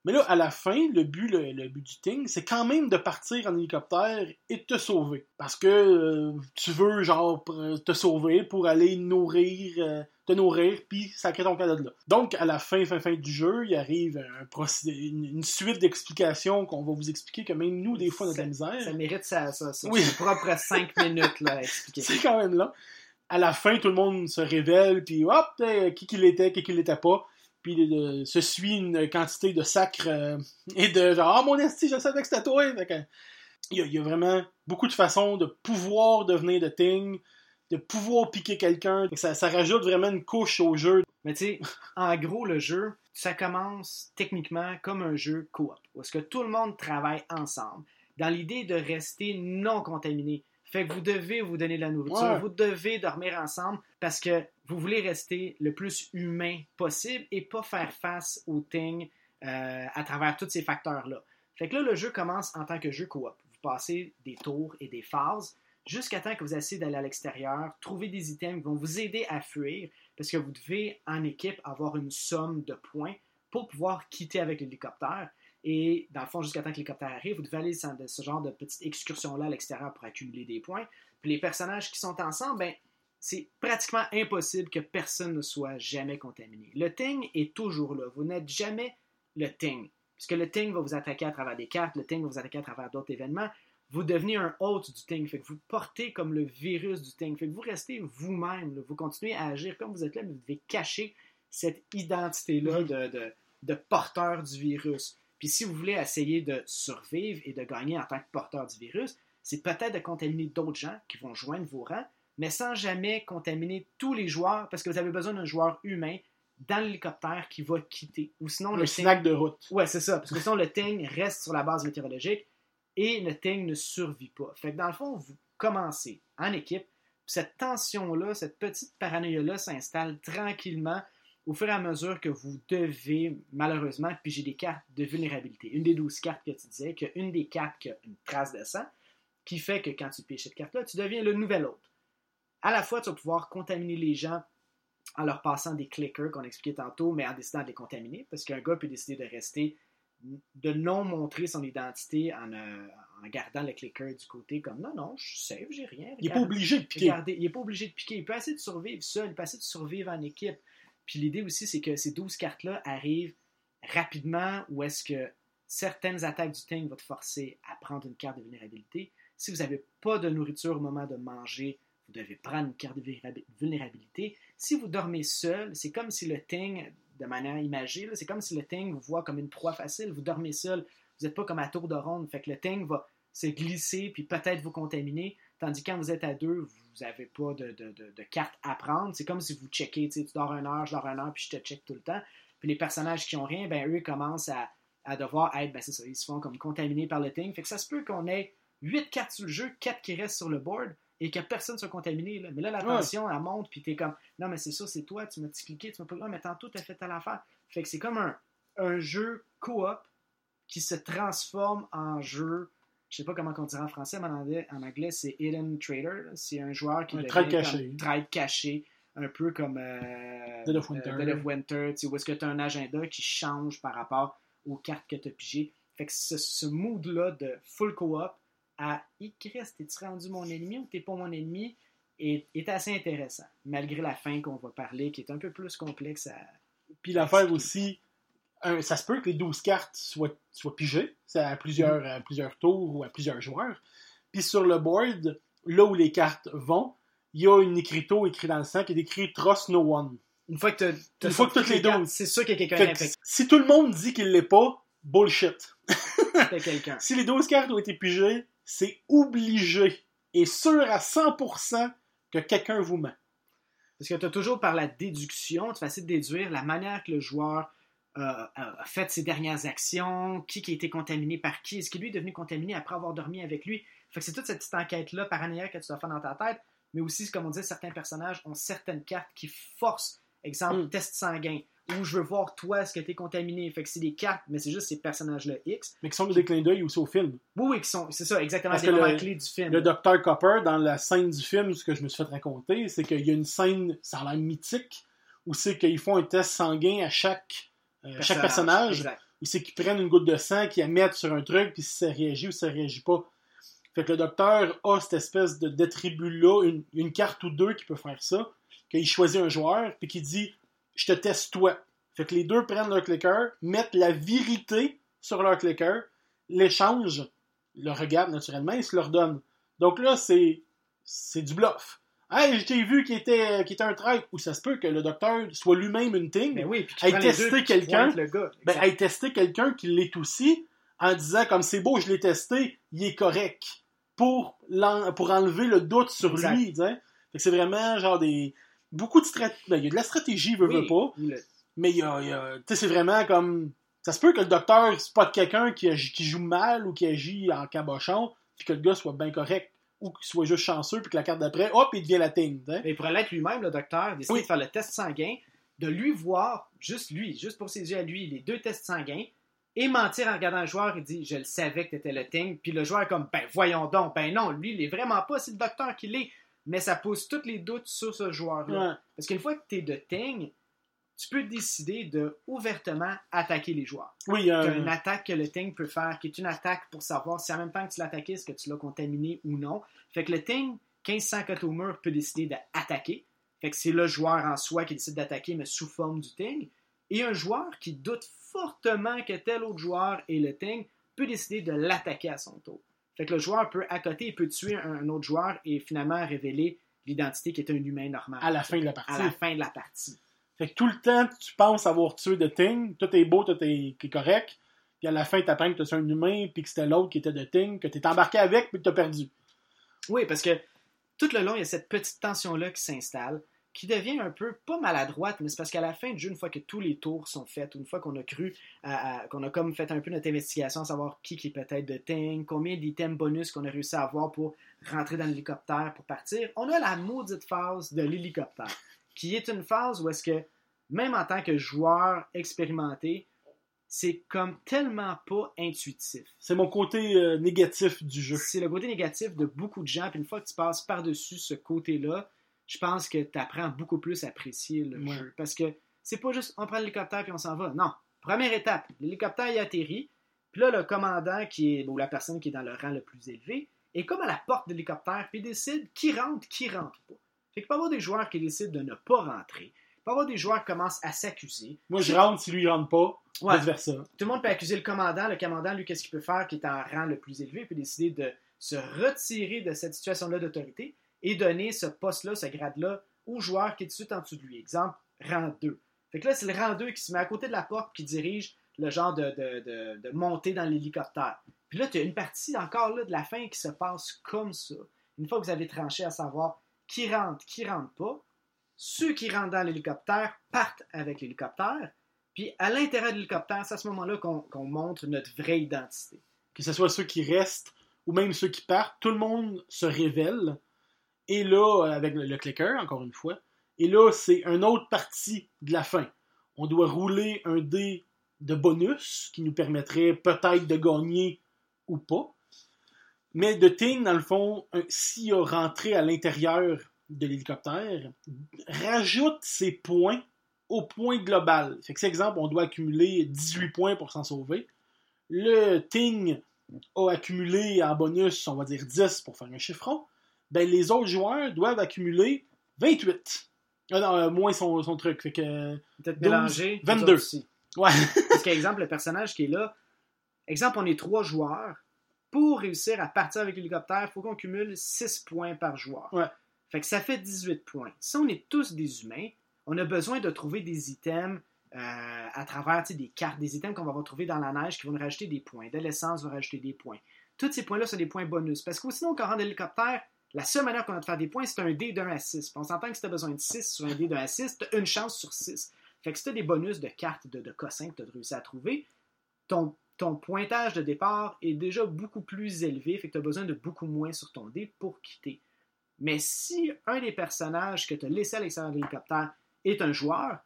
[SPEAKER 1] Mais là, à la fin, le but, le, le but du ting, c'est quand même de partir en hélicoptère et de te sauver. Parce que euh, tu veux, genre, te sauver pour aller nourrir, euh, te nourrir, puis sacrer ton cadeau de là. Donc, à la fin, fin, fin du jeu, il arrive un procédé, une, une suite d'explications qu'on va vous expliquer que même nous, des fois, on a de la misère.
[SPEAKER 2] Ça mérite sa, sa- sa-
[SPEAKER 1] Oui.
[SPEAKER 2] ses propres 5 minutes là, à expliquer.
[SPEAKER 1] C'est quand même là. À la fin, tout le monde se révèle, puis hop, euh, qui qu'il était, qui qu'il n'était pas. Puis euh, se suit une quantité de sacres euh, et de genre, ah mon esti, je savais que c'était toi. Il, y a, il y a vraiment beaucoup de façons de pouvoir devenir de Ting, de pouvoir piquer quelqu'un. Ça, ça rajoute vraiment une couche au jeu.
[SPEAKER 2] Mais tu sais, en gros, le jeu, ça commence techniquement comme un jeu coop, où est-ce que tout le monde travaille ensemble, dans l'idée de rester non contaminé. Fait que vous devez vous donner de la nourriture,
[SPEAKER 1] Ouais.
[SPEAKER 2] vous devez dormir ensemble parce que vous voulez rester le plus humain possible et pas faire face au thing euh, à travers tous ces facteurs-là. Fait que là, le jeu commence en tant que jeu coop. Vous passez des tours et des phases jusqu'à temps que vous essayez d'aller à l'extérieur, trouver des items qui vont vous aider à fuir parce que vous devez en équipe avoir une somme de points pour pouvoir quitter avec l'hélicoptère. Et dans le fond, jusqu'à temps que l'hélicoptère arrive, vous devez aller dans ce genre de petite excursion-là à l'extérieur pour accumuler des points. Puis les personnages qui sont ensemble, ben, c'est pratiquement impossible que personne ne soit jamais contaminé. Le Ting est toujours là. Vous n'êtes jamais le Ting. Puisque le Ting va vous attaquer à travers des cartes, le Ting va vous attaquer à travers d'autres événements. Vous devenez un hôte du Ting. Fait que vous portez comme le virus du Ting. Fait que vous restez vous-même. Vous continuez à agir comme vous êtes là, mais vous devez cacher cette identité-là de, de, de porteur du virus. Puis si vous voulez essayer de survivre et de gagner en tant que porteur du virus, c'est peut-être de contaminer d'autres gens qui vont joindre vos rangs, mais sans jamais contaminer tous les joueurs, parce que vous avez besoin d'un joueur humain dans l'hélicoptère qui va quitter. Ou sinon, le Ting-
[SPEAKER 1] snack de route.
[SPEAKER 2] Ouais, c'est ça. Parce que sinon, le Ting reste sur la base météorologique et le Ting ne survit pas. Fait que dans le fond, vous commencez en équipe. puis Cette tension-là, cette petite paranoïa-là s'installe tranquillement au fur et à mesure que vous devez, malheureusement, piger des cartes de vulnérabilité. Une des 12 cartes que tu disais, qu'il y a une des cartes qui a une trace de sang, qui fait que quand tu piges cette carte-là, tu deviens le nouvel hôte. À la fois, tu vas pouvoir contaminer les gens en leur passant des clickers qu'on expliquait tantôt, mais en décidant de les contaminer, parce qu'un gars peut décider de rester, de non montrer son identité en, euh, en gardant le clicker du côté, comme non, non, je suis safe, j'ai rien.
[SPEAKER 1] Il n'est pas obligé de piquer.
[SPEAKER 2] Regardez, il n'est pas obligé de piquer. Il peut essayer de survivre seul, il peut essayer de survivre en équipe. Puis l'idée aussi, c'est que ces 12 cartes-là arrivent rapidement ou est-ce que certaines attaques du Ting vont te forcer à prendre une carte de vulnérabilité. Si vous n'avez pas de nourriture au moment de manger, vous devez prendre une carte de vulnérabi- vulnérabilité. Si vous dormez seul, c'est comme si le Ting, de manière imagée, c'est comme si le Ting vous voit comme une proie facile. Vous dormez seul, vous n'êtes pas comme à tour de ronde. Fait que le Ting va se glisser puis peut-être vous contaminer. Tandis que quand vous êtes à deux, vous n'avez pas de, de, de, carte à prendre. C'est comme si vous checkez, tu dors une heure, je dors une heure, puis je te check tout le temps. Puis les personnages qui ont rien, ben eux commencent à, à devoir être, ben c'est ça, ils se font comme contaminés par le thing. Fait que ça se peut qu'on ait 8 cartes sur le jeu, 4 qui restent sur le board, et que personne ne soit contaminé. Là. Mais là, la
[SPEAKER 1] Ouais.
[SPEAKER 2] tension, elle monte, puis t'es comme, non, mais c'est ça, c'est toi, tu m'as cliqué, tu m'as pas. Ah, mais tantôt, t'as fait telle affaire. Fait que c'est comme un, un jeu coop qui se transforme en jeu. Je sais pas comment on dirait en français, mais en anglais, en anglais, c'est Hidden Trader. C'est un joueur qui
[SPEAKER 1] Un trade caché.
[SPEAKER 2] trade caché, un peu comme euh,
[SPEAKER 1] Dead of Winter.
[SPEAKER 2] euh, Dead of Winter, où est-ce que tu as un agenda qui change par rapport aux cartes que tu as pigées. Fait que ce, ce mood-là de full co-op à Y, t'es-tu rendu mon ennemi ou t'es pas mon ennemi est, est assez intéressant, malgré la fin qu'on va parler, qui est un peu plus complexe à.
[SPEAKER 1] Puis l'affaire aussi, un- ça se peut que les 12 cartes soient, soient pigées, c'est à plusieurs, à plusieurs tours ou à plusieurs joueurs. Puis sur le board, là où les cartes vont, il y a une écriteau écrit dans le sang qui est écrit Trust No One.
[SPEAKER 2] Une fois que
[SPEAKER 1] Une fois toutes les
[SPEAKER 2] cartes,
[SPEAKER 1] doses.
[SPEAKER 2] c'est sûr qu'il y a quelqu'un
[SPEAKER 1] que si tout le monde dit qu'il l'est pas, bullshit.
[SPEAKER 2] quelqu'un.
[SPEAKER 1] Si les 12 cartes ont été pigées, c'est obligé et sûr à 100% que quelqu'un vous ment.
[SPEAKER 2] Parce que tu as toujours par la déduction, c'est facile de déduire la manière que le joueur euh, a a fait ses dernières actions, qui, qui a été contaminé par qui, est-ce qu'il lui est devenu contaminé après avoir dormi avec lui? Fait que c'est toute cette petite enquête-là paranoïaque que tu dois faire dans ta tête, mais aussi, comme on dit, certains personnages ont certaines cartes qui forcent, exemple,
[SPEAKER 1] Mm.
[SPEAKER 2] test sanguin, ou je veux voir toi, est-ce que tu es contaminé? Fait que c'est des cartes, mais c'est juste ces personnages-là X.
[SPEAKER 1] Mais qui sont des clins d'œil aussi au film.
[SPEAKER 2] Oui, oui, qui sont, c'est ça, exactement,
[SPEAKER 1] Parce
[SPEAKER 2] des
[SPEAKER 1] que
[SPEAKER 2] moments
[SPEAKER 1] le-
[SPEAKER 2] clés du film.
[SPEAKER 1] Le Dr. Copper, dans la scène du film, ce que je me suis fait raconter, c'est qu'il y a une scène, ça a l'air mythique, où c'est qu'ils font un test sanguin à chaque, euh, chaque personnage,
[SPEAKER 2] Exact.
[SPEAKER 1] où c'est qu'ils prennent une goutte de sang, qu'ils la mettent sur un truc, puis si ça réagit ou ça réagit pas. Fait que le docteur a cette espèce de d'attribut-là, une, une carte ou deux qui peut faire ça, qu'il choisit un joueur, puis qu'il dit « Je te teste toi ». Fait que les deux prennent leur clicker, mettent la vérité sur leur clicker, l'échangent, le regardent naturellement et se leur donnent. Donc là, c'est c'est du bluff. Hey, je t'ai vu qu'il était, qu'il était un traître. Ou ça se peut que le docteur soit lui-même une thing,
[SPEAKER 2] Mais oui, puis tu
[SPEAKER 1] tester
[SPEAKER 2] tu
[SPEAKER 1] quelqu'un,
[SPEAKER 2] le
[SPEAKER 1] ben, aille tester quelqu'un qui l'est aussi en disant comme c'est beau, je l'ai testé, il est correct. Pour, pour enlever le doute sur
[SPEAKER 2] Exact.
[SPEAKER 1] lui. Fait que c'est vraiment genre des. Beaucoup de stratégie. il y a de la stratégie, veut,
[SPEAKER 2] Oui,
[SPEAKER 1] veut pas. Mais il y a. il a- tu sais, c'est vraiment comme. Ça se peut que le docteur spotte quelqu'un qui, qui joue mal ou qui agit en cabochon, puis que le gars soit bien correct. Ou qu'il soit juste chanceux, puis que la carte d'après, hop, il devient la ting. tu sais.
[SPEAKER 2] Mais pour l'être lui-même, le docteur décide
[SPEAKER 1] Oui.
[SPEAKER 2] de faire le test sanguin, de lui voir, juste lui, juste pour ses yeux à lui, les deux tests sanguins, et mentir en regardant le joueur et dit Je le savais que t'étais le Ting. Puis le joueur est comme Ben voyons donc, ben non, lui, il est vraiment pas, c'est le docteur qui l'est. Mais ça pousse tous les doutes sur ce joueur-là.
[SPEAKER 1] Ouais.
[SPEAKER 2] Parce qu'une fois que t'es de Ting, tu peux décider de ouvertement attaquer les joueurs.
[SPEAKER 1] Oui,
[SPEAKER 2] Tu as
[SPEAKER 1] un-
[SPEAKER 2] une attaque que le Ting peut faire, qui est une attaque pour savoir si en même temps que tu l'as attaqué, est-ce que tu l'as contaminé ou non. Fait que le Ting, 1500 cotes au mur, peut décider d'attaquer. Fait que c'est le joueur en soi qui décide d'attaquer, mais sous forme du Ting. Et un joueur qui doute fortement que tel autre joueur est le Ting peut décider de l'attaquer à son tour. Fait que le joueur peut accoter et peut tuer un, autre joueur et finalement révéler l'identité qui est un humain normal.
[SPEAKER 1] à la fin de la partie.
[SPEAKER 2] À la fin de la partie.
[SPEAKER 1] Fait que tout le temps, tu penses avoir tué de Ting, tout est beau, tout est, correct, puis à la fin, t'apprends que t'as tué un humain, puis que c'était l'autre qui était de Ting, que t'es embarqué avec, puis que t'as perdu.
[SPEAKER 2] Oui, parce que tout le long, il y a cette petite tension-là qui s'installe, qui devient un peu, pas maladroite, mais c'est parce qu'à la fin du jeu, une fois que tous les tours sont faits, une fois qu'on a cru, qu'on a comme fait un peu notre investigation, à savoir qui qui peut-être de Ting, combien d'items bonus qu'on a réussi à avoir pour rentrer dans l'hélicoptère pour partir, on a la maudite phase de l'hélicoptère, qui est une phase où est-ce que, même en tant que joueur expérimenté, c'est comme tellement pas intuitif.
[SPEAKER 1] C'est mon côté euh, négatif du jeu.
[SPEAKER 2] C'est le côté négatif de beaucoup de gens. Puis une fois que tu passes par-dessus ce côté-là, je pense que tu apprends beaucoup plus à apprécier le
[SPEAKER 1] Ouais.
[SPEAKER 2] jeu. Parce que c'est pas juste on prend l'hélicoptère puis on s'en va. Non. Première étape, l'hélicoptère y atterrit. Puis là, le commandant qui est, ou la personne qui est dans le rang le plus élevé, est comme à la porte de l'hélicoptère puis décide qui rentre, qui rentre pas. Fait qu'il peut y avoir des joueurs qui décident de ne pas rentrer. Il peut y avoir des joueurs qui commencent à s'accuser.
[SPEAKER 1] Moi, je rentre, si lui, il rentre pas,
[SPEAKER 2] Ouais.
[SPEAKER 1] vice versa.
[SPEAKER 2] Tout le monde peut accuser le commandant. Le commandant, lui, qu'est-ce qu'il peut faire, qui est en rang le plus élevé, il peut décider de se retirer de cette situation-là d'autorité et donner ce poste-là, ce grade-là, au joueur qui est tout de en dessous de lui. Exemple, rang 2. Fait que là, c'est le rang 2 qui se met à côté de la porte qui dirige le genre de, de, de, de montée dans l'hélicoptère. Puis là, tu as une partie encore là de la fin qui se passe comme ça. Une fois que vous avez tranché à savoir qui rentre, qui rentre pas, ceux qui rentrent dans l'hélicoptère partent avec l'hélicoptère. Puis à l'intérieur de l'hélicoptère, c'est à ce moment-là qu'on montre notre vraie identité.
[SPEAKER 1] Que ce soit ceux qui restent ou même ceux qui partent, tout le monde se révèle. Et là, euh, avec le, clicker, encore une fois, et là, c'est une autre partie de la fin. On doit rouler un dé de bonus qui nous permettrait peut-être de gagner ou pas. Mais de Ting, dans le fond, s'il a rentré à l'intérieur de l'hélicoptère, rajoute ses points au point global. Fait que, c'est exemple, on doit accumuler 18 points pour s'en sauver. Le Ting a accumulé en bonus, on va dire 10 pour faire un chiffron, ben les autres joueurs doivent accumuler 28. Ah non, euh, moins son, son truc. Fait que.
[SPEAKER 2] Peut-être
[SPEAKER 1] 12,
[SPEAKER 2] mélanger.
[SPEAKER 1] 22.
[SPEAKER 2] nous autres aussi.
[SPEAKER 1] Ouais.
[SPEAKER 2] Parce qu'exemple, le personnage qui est là, exemple, on est trois joueurs. Pour réussir à partir avec l'hélicoptère, il faut qu'on cumule 6 points par joueur.
[SPEAKER 1] Ouais.
[SPEAKER 2] Fait que ça fait 18 points. Si on est tous des humains, on a besoin de trouver des items euh, à travers des cartes, des items qu'on va retrouver dans la neige qui vont nous rajouter des points. De l'essence va rajouter des points. Tous ces points-là sont des points bonus. Parce que sinon, quand on rentre l'hélicoptère, la seule manière qu'on a de faire des points, c'est un dé d'un à 6. Puis on s'entend que si tu as besoin de 6 sur un dé d'un à 6, tu as une chance sur 6. Fait que si tu as des bonus de cartes de, de cossins que tu as réussi à trouver, ton, ton pointage de départ est déjà beaucoup plus élevé. Fait que tu as besoin de beaucoup moins sur ton dé pour quitter. Mais si un des personnages que tu as laissé à l'extérieur de l'hélicoptère est un joueur,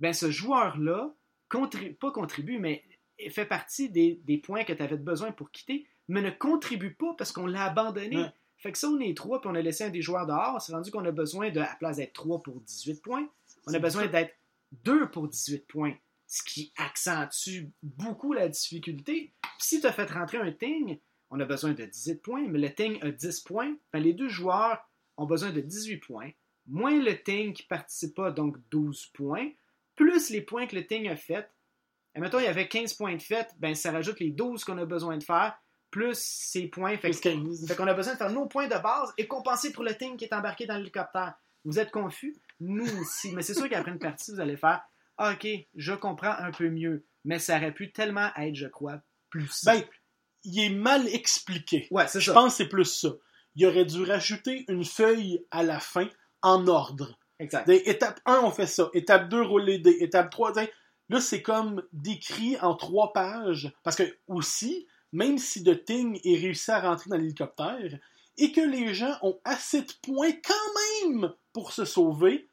[SPEAKER 2] ben ce joueur-là, contrib- pas contribue, mais fait partie des, points que tu avais besoin pour quitter, mais ne contribue pas parce qu'on l'a abandonné. Fait que ça, on est trois, puis on a laissé un des joueurs dehors, c'est rendu qu'on a besoin de, à la place d'être 3 pour 18 points, on a besoin d'être 2 pour 18 points, ce qui accentue beaucoup la difficulté. Puis si tu as fait rentrer un ting, on a besoin de 18 points, mais le ting a 10 points, ben les deux joueurs ont besoin de 18 points, moins le ting qui participe pas, donc 12 points, plus les points que le ting a fait. Et mettons, il y avait 15 points de fait, ben ça rajoute les 12 qu'on a besoin de faire, plus ces points. Fait
[SPEAKER 1] Plus
[SPEAKER 2] que
[SPEAKER 1] 15.
[SPEAKER 2] fait qu'on a besoin de faire nos points de base et compenser pour le team qui est embarqué dans l'hélicoptère. Vous êtes confus? Nous aussi. Mais c'est sûr qu'après une partie, vous allez faire Ah, OK, je comprends un peu mieux. Mais ça aurait pu tellement être, je crois, plus simple.
[SPEAKER 1] Ben, il est mal expliqué.
[SPEAKER 2] ouais, c'est
[SPEAKER 1] Je
[SPEAKER 2] ça.
[SPEAKER 1] pense que c'est plus ça. Il aurait dû rajouter une feuille à la fin en ordre.
[SPEAKER 2] Exact.
[SPEAKER 1] Des- étape 1, on fait ça. Étape 2, roule les dés. Étape 3, t'sais, là, c'est comme décrit en trois pages. Parce que, aussi, même si The Thing est réussi à rentrer dans l'hélicoptère et que les gens ont assez de points quand même pour se sauver,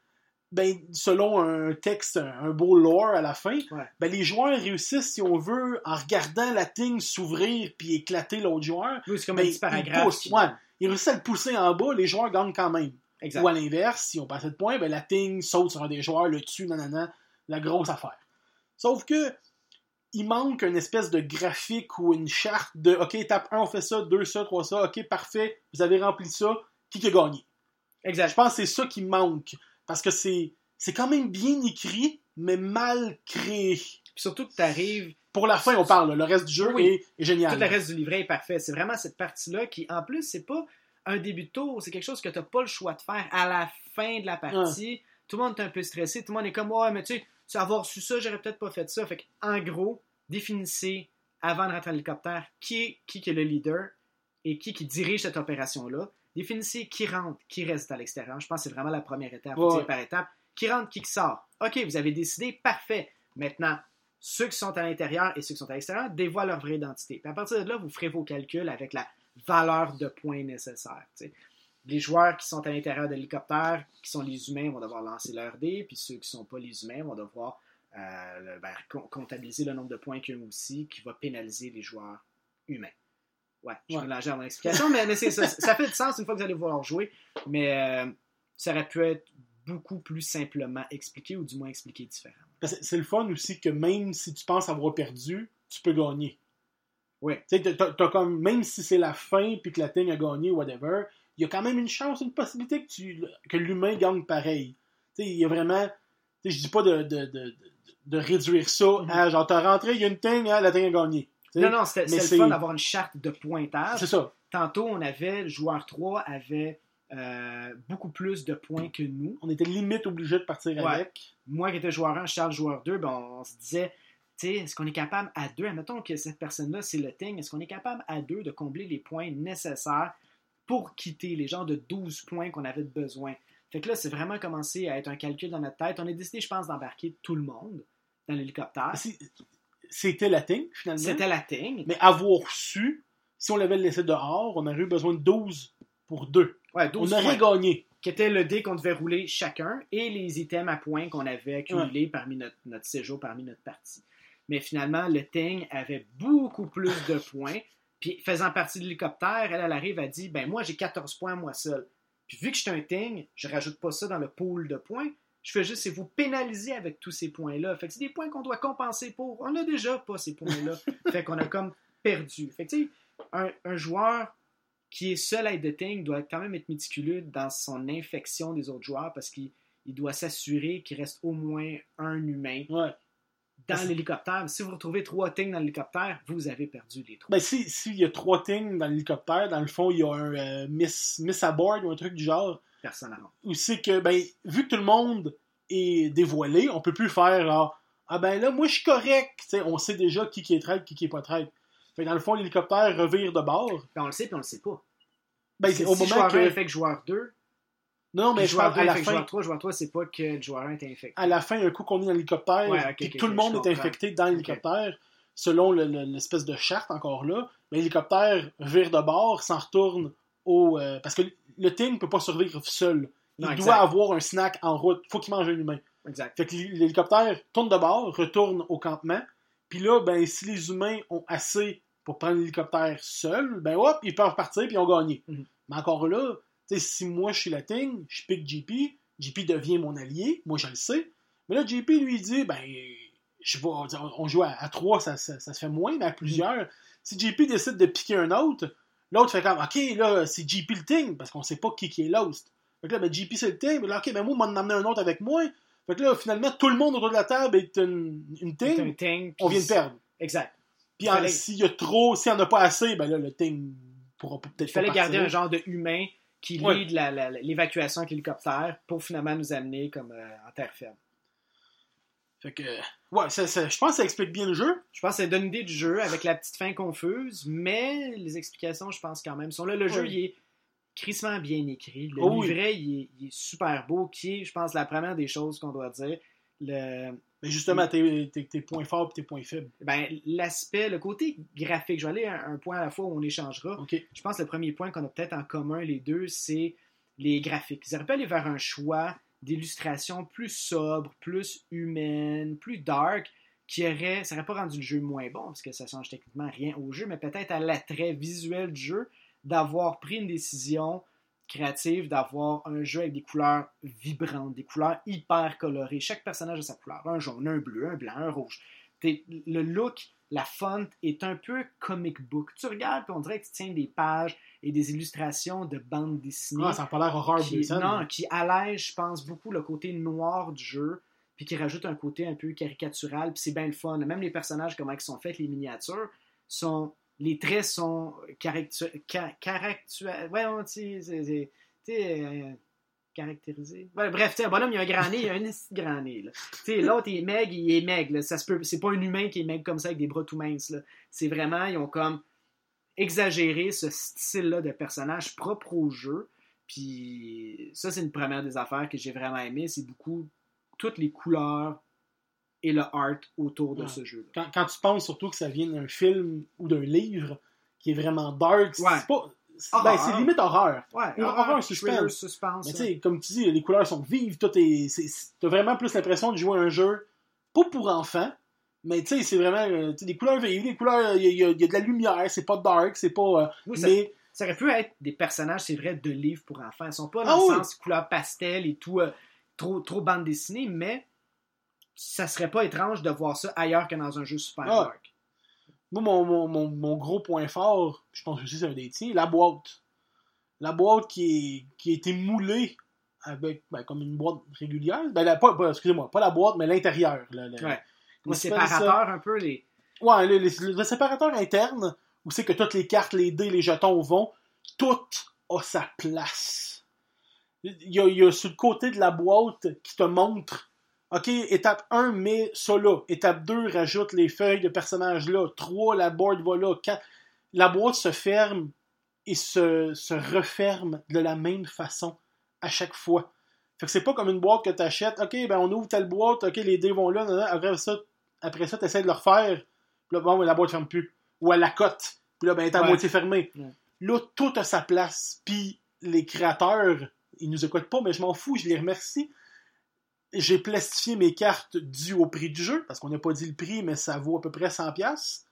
[SPEAKER 1] ben, selon un texte, un beau lore à la fin,
[SPEAKER 2] Ouais.
[SPEAKER 1] ben, les joueurs réussissent, si on veut, en regardant la Thing s'ouvrir puis éclater l'autre joueur.
[SPEAKER 2] Oui, c'est comme
[SPEAKER 1] Ben,
[SPEAKER 2] un petit
[SPEAKER 1] il
[SPEAKER 2] paragraphe.
[SPEAKER 1] pousse,
[SPEAKER 2] qui-
[SPEAKER 1] ouais. Ils réussissent à le pousser en bas, les joueurs gagnent quand même.
[SPEAKER 2] Exact.
[SPEAKER 1] Ou à l'inverse, si on passe de points, ben la ting saute sur un des joueurs, le tue, nanana, la grosse affaire. Sauf que il manque une espèce de graphique ou une charte de OK, étape 1, on fait ça, 2 ça, 3 ça, OK, parfait, vous avez rempli ça, qui qui a gagné? Je
[SPEAKER 2] Exact.
[SPEAKER 1] pense que c'est ça qui manque. Parce que c'est c'est quand même bien écrit, mais mal créé.
[SPEAKER 2] Puis surtout que tu arrives,
[SPEAKER 1] Pour la fin, on parle, le reste du jeu
[SPEAKER 2] Oui.
[SPEAKER 1] est, est génial.
[SPEAKER 2] tout le reste du livret est parfait. C'est vraiment cette partie-là qui, en plus, c'est pas un début de tour, c'est quelque chose que tu n'as pas le choix de faire à la fin de la partie. Tout le monde est un peu stressé, tout le monde est comme Ouais, mais tu sais, avoir su ça, j'aurais peut-être pas fait ça. Fait en gros, définissez avant de rentrer dans l'hélicoptère qui est, qui est le leader et qui qui dirige cette opération-là. Définissez qui rentre, qui reste à l'extérieur. Je pense que c'est vraiment la première étape,
[SPEAKER 1] Ouais.
[SPEAKER 2] par étape. Qui rentre, qui sort. OK, vous avez décidé, parfait. Maintenant, ceux qui sont à l'intérieur et ceux qui sont à l'extérieur dévoilent leur vraie identité. Puis à partir de là, vous ferez vos calculs avec la valeur de points sais. Les joueurs qui sont à l'intérieur de l'hélicoptère, qui sont les humains, vont devoir lancer leur dé, puis ceux qui ne sont pas les humains vont devoir euh, ben, com- comptabiliser le nombre de points qu'ils ont aussi, qui va pénaliser les joueurs humains. Ouais, je
[SPEAKER 1] Ouais.
[SPEAKER 2] dans mon explication, mais, mais c'est ça. Ça fait du sens une fois que vous allez vouloir jouer, mais euh, ça aurait pu être beaucoup plus simplement expliqué, ou du moins expliqué différemment.
[SPEAKER 1] C'est le fun aussi que même si tu penses avoir perdu, tu peux gagner.
[SPEAKER 2] Ouais.
[SPEAKER 1] Tu sais, comme, même si c'est la fin puis que la thing a gagné, whatever, il y a quand même une chance, une possibilité que, tu, que l'humain gagne pareil. Tu sais, il y a vraiment. Je dis pas de, de, de, de- réduire ça à genre, t'as rentré, il y a une thing, hein, la thing a gagné. Tu sais,
[SPEAKER 2] Non, non, c'était le fun d'avoir une charte de pointage.
[SPEAKER 1] C'est ça.
[SPEAKER 2] Tantôt, on avait, le joueur 3 avait euh, beaucoup plus de points que nous.
[SPEAKER 1] On était limite obligé de partir
[SPEAKER 2] Ouais.
[SPEAKER 1] avec.
[SPEAKER 2] Moi qui étais joueur 1, Charles joueur 2, ben, on se disait, tu sais, est-ce qu'on est capable à deux, admettons que cette personne-là, c'est le thing, est-ce qu'on est capable à deux de combler les points nécessaires pour quitter les genres de 12 points qu'on avait besoin? Fait que là, c'est vraiment commencé à être un calcul dans notre tête. On a décidé, je pense, d'embarquer tout le monde dans l'hélicoptère.
[SPEAKER 1] C'était la thing, finalement.
[SPEAKER 2] C'était la thing.
[SPEAKER 1] Mais avoir su, si on l'avait laissé dehors, on aurait eu besoin de 12 pour 2.
[SPEAKER 2] Ouais,
[SPEAKER 1] On
[SPEAKER 2] 12
[SPEAKER 1] aurait
[SPEAKER 2] points.
[SPEAKER 1] gagné.
[SPEAKER 2] qui était le dé qu'on devait rouler chacun et les items à points qu'on avait accumulés parmi notre, notre séjour, parmi notre partie. Mais finalement, le Ting avait beaucoup plus de points. Puis faisant partie de l'hélicoptère, elle, elle arrive, elle dit Ben moi, j'ai 14 points moi seul. Puis vu que je suis un Ting, je rajoute pas ça dans le pool de points. Je fais juste, c'est vous pénaliser avec tous ces points-là. Fait que c'est des points qu'on doit compenser pour. On n'a déjà pas ces points-là. fait qu'on a comme perdu. Fait que tu sais, un, un joueur qui est seul à être de Ting doit quand même être méticuleux dans son infection des autres joueurs parce qu'il il doit s'assurer qu'il reste au moins un humain
[SPEAKER 1] Ouais.
[SPEAKER 2] Dans l'hélicoptère. Si vous retrouvez trois Ting dans l'hélicoptère, vous avez perdu les trois.
[SPEAKER 1] Ben, si- s'il y a trois things dans l'hélicoptère, dans le fond, il y a un euh, miss, miss à bord ou un truc du genre.
[SPEAKER 2] Personne.
[SPEAKER 1] Où c'est que, ben, vu que tout le monde est dévoilé, on peut plus faire genre, ah ben là, moi je suis correct. On sait déjà qui, qui est traître, qui, qui est pas traître. Fait que dans le fond, l'hélicoptère revire de bord.
[SPEAKER 2] Puis on le sait, puis on le sait pas.
[SPEAKER 1] Ben, c'est
[SPEAKER 2] que
[SPEAKER 1] au
[SPEAKER 2] si
[SPEAKER 1] moment
[SPEAKER 2] joueur 1
[SPEAKER 1] que.
[SPEAKER 2] infecte joueur 2,
[SPEAKER 1] Non, mais je parle
[SPEAKER 2] 2
[SPEAKER 1] à la fin.
[SPEAKER 2] joueur 3, joueur 3, c'est pas que le joueur 1 est infecté.
[SPEAKER 1] à la fin, un coup qu'on est dans l'hélicoptère,
[SPEAKER 2] Ouais, ok,
[SPEAKER 1] puis
[SPEAKER 2] ok,
[SPEAKER 1] que tout le monde est infecté dans l'hélicoptère, selon le- le- l'espèce de charte encore là, l'hélicoptère vire de bord, s'en retourne au. euh, parce que le Ting ne peut pas survivre seul. Il
[SPEAKER 2] Non,
[SPEAKER 1] doit
[SPEAKER 2] exact.
[SPEAKER 1] avoir un snack en route. faut qu'il mange un humain.
[SPEAKER 2] Exact.
[SPEAKER 1] Fait que l'hélicoptère tourne de bord, retourne au campement. Puis là, ben, si les humains ont assez pour prendre l'hélicoptère seul, ben hop, ils peuvent partir puis ils ont gagné.
[SPEAKER 2] Mhm.
[SPEAKER 1] Mais encore là, si moi je suis la Ting, je pique JP, JP devient mon allié, moi je le sais. Mais là, JP lui dit, ben, je vais, on joue à, à trois, ça, ça- ça se fait moins, mais à plusieurs. Si JP décide de piquer un autre, l'autre fait comme, ok, là, c'est JP le Ting, parce qu'on sait pas qui, qui est l'host. Fait que là, ben, JP c'est le Ting, mais là, ok, ben moi, on m'en amener un autre avec moi. Fait que là, finalement, tout le monde autour de la table est une, une
[SPEAKER 2] C'est un
[SPEAKER 1] Ting,
[SPEAKER 2] Ting.
[SPEAKER 1] on vient de perdre.
[SPEAKER 2] Exact.
[SPEAKER 1] Puis
[SPEAKER 2] Il fallait-
[SPEAKER 1] s'il y a trop, s'il y en a pas assez, ben là, le Ting pourra peut-être
[SPEAKER 2] Il
[SPEAKER 1] pas
[SPEAKER 2] fallait garder un genre de humain qui
[SPEAKER 1] Ouais.
[SPEAKER 2] lead l'évacuation avec l'hélicoptère pour finalement nous amener comme euh, en terre ferme.
[SPEAKER 1] Fait que, ouais, ça- ça- je pense que ça explique bien le jeu.
[SPEAKER 2] Je pense que ça donne une idée du jeu avec la petite fin confuse, mais les explications, je pense quand même, sont là. Le jeu,
[SPEAKER 1] Ouais.
[SPEAKER 2] il est crissement bien écrit. Le
[SPEAKER 1] Oh oui.
[SPEAKER 2] livret, il, est, il est super beau, qui est, je pense, la première des choses qu'on doit dire. Le,
[SPEAKER 1] Mais justement, tes, tes- tes points forts et tes points faibles.
[SPEAKER 2] ben, l'aspect, le côté graphique, je vais aller à un point à la fois où on échangera. Je pense que le premier point qu'on a peut-être en commun, les deux, c'est les graphiques. Ils auraient pu aller vers un choix d'illustration plus sobre, plus humaine, plus dark, qui aurait, ça n'aurait pas rendu le jeu moins bon, parce que ça change techniquement rien au jeu, mais peut-être à l'attrait visuel du jeu, d'avoir pris une décision créative, d'avoir un jeu avec des couleurs vibrantes, des couleurs hyper colorées. Chaque personnage a sa couleur, un jaune, un bleu, un blanc, un rouge. Le look, la font est un peu comic book. Tu regardes, puis on dirait que tu tiens des pages et des illustrations de bandes dessinées
[SPEAKER 1] Ah, ça n'a pas l'air horreur
[SPEAKER 2] qui, non, qui allège, je pense, beaucoup le côté noir du jeu, puis qui rajoute un côté un peu caricatural, puis c'est bien le fun. Même les personnages, comment ils sont faits, les miniatures, sont les traits sont caractu- ca- caractua- ouais, on- tu sais, c'est- c'est- tu sais, euh, caractérisé. Bref, un bonhomme, il a un grand nez, il a un grand nez. l'autre, il est maigre, il est maigre. c'est pas un humain qui est maigre comme ça avec des bras tout minces. C'est vraiment, ils ont comme exagéré ce style-là de personnage propre au jeu. Puis ça, c'est une première des affaires que j'ai vraiment aimé. C'est beaucoup toutes les couleurs et le art autour de
[SPEAKER 1] Ouais.
[SPEAKER 2] ce jeu.
[SPEAKER 1] Quand, quand tu penses surtout que ça vient d'un film ou d'un livre qui est vraiment dark, c'est pas. ben, c'est limite horreur.
[SPEAKER 2] Ouais,
[SPEAKER 1] Ou
[SPEAKER 2] horreur,
[SPEAKER 1] suspense.
[SPEAKER 2] suspense.
[SPEAKER 1] Mais tu
[SPEAKER 2] ouais.
[SPEAKER 1] sais, comme tu dis, les couleurs sont vives, tout est. c'est- T'as vraiment plus l'impression de jouer à un jeu, pas pour enfants, mais tu sais, c'est vraiment. euh, des couleurs vives, des couleurs. Il y, a- y y de la lumière, c'est pas dark, c'est pas. euh,
[SPEAKER 2] Oui, ça,
[SPEAKER 1] mais.
[SPEAKER 2] ça aurait pu être des personnages, c'est vrai, de livres pour enfants. Ils sont pas
[SPEAKER 1] Ah
[SPEAKER 2] dans le
[SPEAKER 1] oui.
[SPEAKER 2] sens couleur pastel et tout, euh, trop, trop bande dessinée, mais ça serait pas étrange de voir ça ailleurs que dans un jeu super
[SPEAKER 1] Ah.
[SPEAKER 2] dark.
[SPEAKER 1] Moi, mon, mon, mon, mon gros point fort, je pense aussi c'est un des tiens, la boîte. La boîte qui, est, qui a été moulée avec ben, comme une boîte régulière. Ben, la- pas, excusez-moi, pas la boîte, mais l'intérieur. le-
[SPEAKER 2] Ouais. séparateur, un peu, les.
[SPEAKER 1] Ouais, le séparateur interne, où c'est que toutes les cartes, les dés, les jetons vont, tout a sa place. Il y a, il y a sur le côté de la boîte qui te montre, OK, étape 1, mets ça là. Étape 2, rajoute les feuilles de personnages là. 3, la board va là. 4, la boîte se ferme et se, se referme de la même façon à chaque fois. Fait que c'est pas comme une boîte que tu achètes. OK, ben on ouvre telle boîte, OK, les dés vont là, nan, nan. après ça, après ça, tu essaies de le refaire. Puis là, bon, la boîte ferme plus. Ou à la cote. Puis là, ben, elle est à
[SPEAKER 2] Ouais.
[SPEAKER 1] moitié fermée.
[SPEAKER 2] Ouais.
[SPEAKER 1] Là, tout a sa place. Puis les créateurs, ils nous écoutent pas, mais je m'en fous, je les remercie. J'ai plastifié mes cartes dues au prix du jeu, parce qu'on n'a pas dit le prix, mais ça vaut à peu près 100$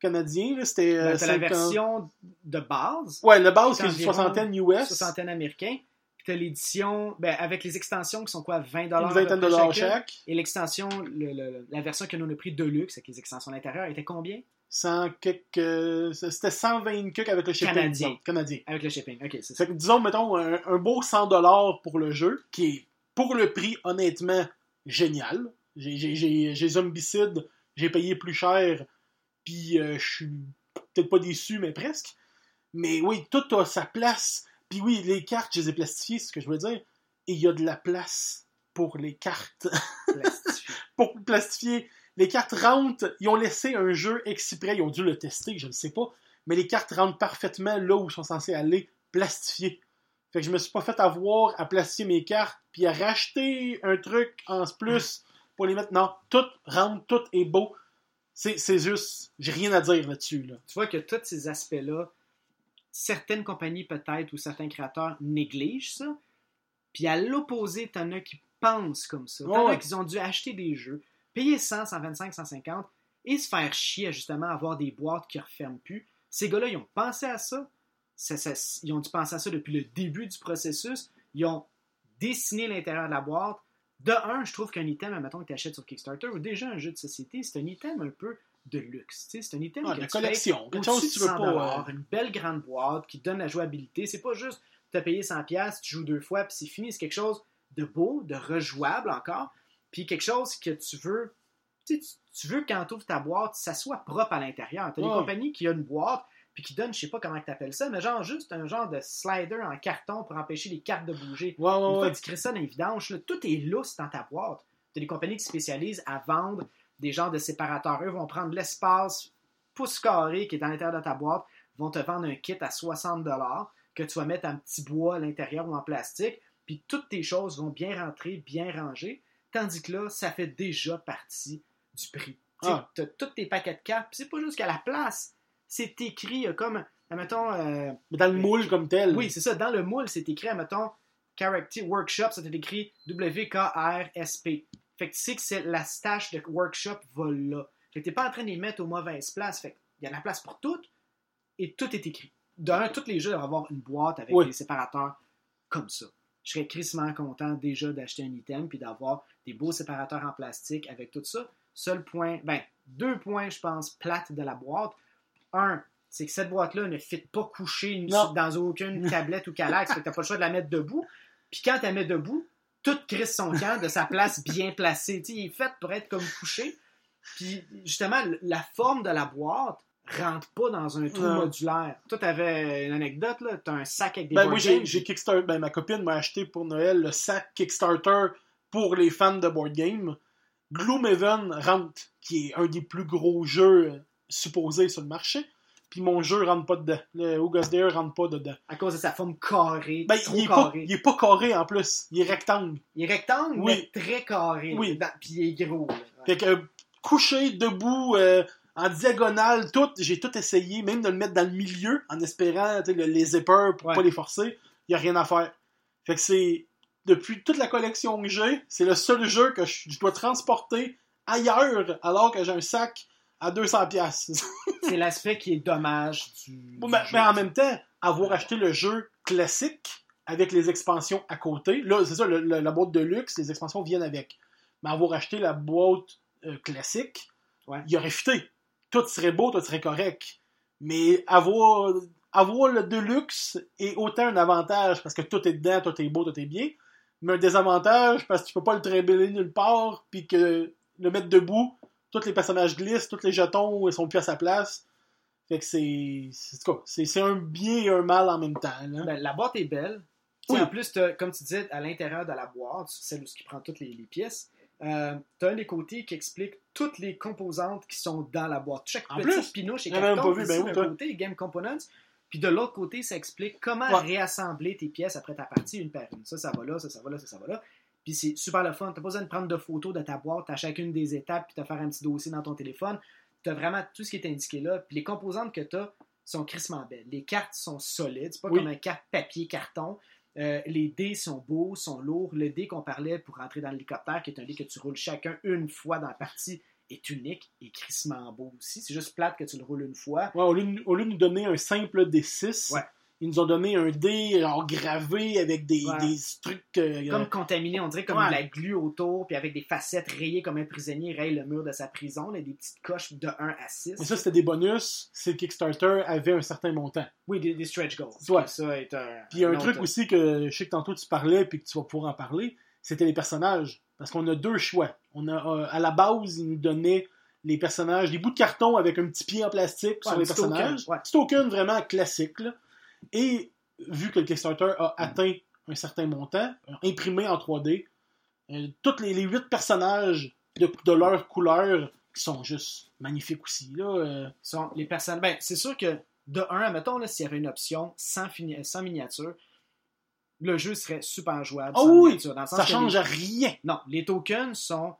[SPEAKER 1] canadien. C'était euh,
[SPEAKER 2] t'as la
[SPEAKER 1] 50
[SPEAKER 2] version de base,
[SPEAKER 1] Ouais, le base,
[SPEAKER 2] C'est
[SPEAKER 1] c'est une soixantaine US.
[SPEAKER 2] soixantaine américain. tu as l'édition ben, avec les extensions qui sont quoi 20
[SPEAKER 1] Une vingtaine de dollars chaque.
[SPEAKER 2] Et l'extension, le- le- la version que nous on a pris Deluxe avec les extensions à l'intérieur était combien?
[SPEAKER 1] 100 quelques, euh, C'était 120 quelques avec le shipping.
[SPEAKER 2] Canadien.
[SPEAKER 1] disons, Canadien.
[SPEAKER 2] Avec le shipping. Ok, c'est ça.
[SPEAKER 1] Fait que disons, mettons, un, un beau 100$ pour le jeu, qui est, pour le prix, honnêtement, génial. J'ai- J'ai j'ai- j'ai Zombicide, j'ai payé plus cher, puis euh, je suis peut-être pas déçu, mais presque. Mais oui, tout a sa place. Puis oui, les cartes, je les ai plastifiées, c'est ce que je veux dire. Et il y a de la place pour les cartes. Pour plastifier. Les cartes rentrent, ils ont laissé un jeu exprès, ils ont dû le tester, je ne sais pas, mais les cartes rentrent parfaitement là où ils sont censés aller, plastifiées. Fait que je me suis pas fait avoir à plastifier mes cartes, puis à racheter un truc en plus pour les mettre. Non, tout rentre, tout est beau. C'est juste, j'ai rien à dire là-dessus. Là.
[SPEAKER 2] tu vois que tous ces aspects-là, certaines compagnies peut-être ou certains créateurs négligent ça. Puis à l'opposé, t'en as qui pensent comme ça. T'en
[SPEAKER 1] Ouais.
[SPEAKER 2] as qui ont dû acheter des jeux, payer 100, 125, 150 et se faire chier à justement avoir des boîtes qui ne referment plus. Ces gars-là, ils ont pensé à ça. Ça- ça- Ils ont dû penser à ça depuis le début du processus. Ils ont dessiné l'intérieur de la boîte. De un, je trouve qu'un item, admettons que tu achètes sur Kickstarter ou déjà un jeu de société, c'est un item un peu de luxe. C'est un item
[SPEAKER 1] Ah,
[SPEAKER 2] que
[SPEAKER 1] la
[SPEAKER 2] tu payes
[SPEAKER 1] collection. Quelque chose tu
[SPEAKER 2] de
[SPEAKER 1] veux
[SPEAKER 2] 100
[SPEAKER 1] pas. euh,
[SPEAKER 2] une belle grande boîte qui donne la jouabilité. C'est pas juste tu as payé 100 pièces, tu joues deux fois puis c'est fini, c'est quelque chose de beau, de rejouable encore, puis quelque chose que tu veux tu, tu- veux que quand tu ouvres ta boîte, ça soit propre à l'intérieur. Tu as des
[SPEAKER 1] Ouais.
[SPEAKER 2] compagnies qui ont une boîte puis qui donnent, je sais pas comment tu appelles ça, mais genre juste un genre de slider en carton pour empêcher les cartes de bouger.
[SPEAKER 1] Ouais, ouais,
[SPEAKER 2] Une fois
[SPEAKER 1] ouais.
[SPEAKER 2] que tu crées ça dans les vidanges, là, tout est lousse dans ta boîte. Tu as des compagnies qui se spécialisent à vendre des genres de séparateurs. Eux vont prendre l'espace pouce carré qui est dans l'intérieur de ta boîte, vont te vendre un kit à 60 que tu vas mettre en petit bois à l'intérieur ou en plastique, puis toutes tes choses vont bien rentrer, bien rangées, tandis que là, ça fait déjà partie du prix.
[SPEAKER 1] Ah.
[SPEAKER 2] Tu as tous tes paquets de cartes, puis c'est pas juste qu'à la place, c'est écrit euh, comme, admettons, euh,
[SPEAKER 1] dans le moule comme tel.
[SPEAKER 2] oui, c'est ça. Dans le moule, c'est écrit, mettons, Character Workshop, ça t'est écrit W-K-R-S-P. Fait que tu sais que c'est la stache de workshop va là. Fait que t'es pas en train de les mettre aux mauvaises places. Fait qu'il y a la place pour toutes et tout est écrit. D'un, tous les jeux doivent avoir une boîte avec
[SPEAKER 1] Oui.
[SPEAKER 2] des séparateurs comme ça. Je serais crissement content déjà d'acheter un item puis d'avoir des beaux séparateurs en plastique avec tout ça. Seul point, ben, deux points, je pense, plates de la boîte. Un, c'est que cette boîte-là ne fit pas couchée dans aucune tablette ou calax. fait que t'as pas le choix de la mettre debout. Puis quand tu la mets debout, tout crisse son camp de sa place bien placée. Il est fait pour être comme couché. Puis justement, la forme de la boîte rentre pas dans un trou modulaire. Toi, t'avais une anecdote, là? T'as un sac avec des
[SPEAKER 1] Ben,
[SPEAKER 2] games?
[SPEAKER 1] j'ai Kickstarter. Ben, ma copine m'a acheté pour Noël le sac Kickstarter pour les fans de board game. Gloomhaven rentre, qui est un des plus gros jeux supposés sur le marché. Puis mon jeu rentre pas dedans. Le August Dare rentre pas dedans.
[SPEAKER 2] À cause de sa forme carrée,
[SPEAKER 1] Ben,
[SPEAKER 2] trop
[SPEAKER 1] il est, pas, il est pas carré en plus. Il est rectangle.
[SPEAKER 2] Il est rectangle,
[SPEAKER 1] Oui.
[SPEAKER 2] mais très carré.
[SPEAKER 1] Oui.
[SPEAKER 2] Dans- Puis il est gros. Ouais.
[SPEAKER 1] Fait que couché, debout, euh, en diagonale, tout, j'ai tout essayé, même de le mettre dans le milieu, en espérant le- les zippers pour
[SPEAKER 2] Ouais.
[SPEAKER 1] pas les forcer. Il y a rien à faire. Fait que c'est. Depuis toute la collection que j'ai, c'est le seul jeu que je, je dois transporter ailleurs alors que j'ai un sac à 200$. piastres.
[SPEAKER 2] C'est l'aspect qui est dommage du.
[SPEAKER 1] Bon,
[SPEAKER 2] du
[SPEAKER 1] mais, en même temps, avoir acheté le jeu classique avec les expansions à côté, là, c'est ça, le- le- la boîte de luxe, les expansions viennent avec. Mais avoir acheté la boîte euh, classique,
[SPEAKER 2] Ouais.
[SPEAKER 1] il aurait fité. Tout serait beau, tout serait correct. Mais avoir, avoir le deluxe est autant un avantage parce que tout est dedans, tout est beau, tout est bien, mais un désavantage parce que tu peux pas le trimballer nulle part, puis que le mettre debout, tous les personnages glissent, tous les jetons ils sont plus à sa place. Fait que c'est. c'est- un bien et un mal en même temps. là.
[SPEAKER 2] Ben, la boîte est belle.
[SPEAKER 1] Oui.
[SPEAKER 2] En plus, comme tu disais, à l'intérieur de la boîte, celle où qui prend toutes les, les pièces, euh, tu as un des côtés qui explique toutes les composantes qui sont dans la boîte. Chaque
[SPEAKER 1] En
[SPEAKER 2] petit
[SPEAKER 1] plus?
[SPEAKER 2] pinouche et carton,
[SPEAKER 1] ben
[SPEAKER 2] d'un côté, Game Components, puis de l'autre côté, ça explique comment
[SPEAKER 1] Ouais.
[SPEAKER 2] réassembler tes pièces après ta partie une par une. Ça, ça va là, ça, ça va là, ça, ça va là. Puis c'est super le fun. T'as pas besoin de prendre de photos de ta boîte à chacune des étapes puis te faire un petit dossier dans ton téléphone. T'as vraiment tout ce qui est indiqué là. Puis les composantes que t'as sont crissement belles. Les cartes sont solides. C'est pas
[SPEAKER 1] Oui.
[SPEAKER 2] comme un carte papier carton. Euh, les dés sont beaux, sont lourds. Le dé qu'on parlait pour rentrer dans l'hélicoptère, qui est un dé que tu roules chacun une fois dans la partie, est unique et crissement beau aussi. C'est juste plate que tu le roules une fois.
[SPEAKER 1] Ouais, au, lieu de, au lieu de nous donner un simple D6,
[SPEAKER 2] Ouais.
[SPEAKER 1] Ils nous ont donné un dé genre, gravé avec des,
[SPEAKER 2] Ouais.
[SPEAKER 1] des trucs. euh,
[SPEAKER 2] Comme contaminé, on dirait comme
[SPEAKER 1] Ouais.
[SPEAKER 2] de la glu autour, puis avec des facettes rayées comme un prisonnier raye le mur de sa prison, là, des petites coches de 1 à 6.
[SPEAKER 1] mais ça, c'était des bonus. C'est Kickstarter avait un certain montant.
[SPEAKER 2] Oui, des, des stretch goals.
[SPEAKER 1] Ouais.
[SPEAKER 2] Ça est un.
[SPEAKER 1] Puis il y a un
[SPEAKER 2] autre-
[SPEAKER 1] truc aussi que je sais que tantôt tu parlais puis que tu vas pouvoir en parler, c'était les personnages. Parce qu'on a deux choix. On a euh, à la base, ils nous donnaient les personnages, des bouts de carton avec un petit pied en plastique
[SPEAKER 2] Ouais,
[SPEAKER 1] sur les
[SPEAKER 2] petit token,
[SPEAKER 1] personnages.
[SPEAKER 2] ouais.
[SPEAKER 1] Petit token vraiment classique. là. Et vu que le Kickstarter a atteint un certain montant, imprimé en 3D, euh, tous les, les huit personnages de, de leur couleur qui sont juste magnifiques aussi. Là, euh,
[SPEAKER 2] sont les personnes. Ben, c'est sûr que de 1, admettons, là, s'il y avait une option sans, fini- sans miniature, le jeu serait super jouable.
[SPEAKER 1] Ah
[SPEAKER 2] sans
[SPEAKER 1] oui,
[SPEAKER 2] miniature, dans le sens
[SPEAKER 1] ça change
[SPEAKER 2] les-
[SPEAKER 1] rien.
[SPEAKER 2] Non, les tokens sont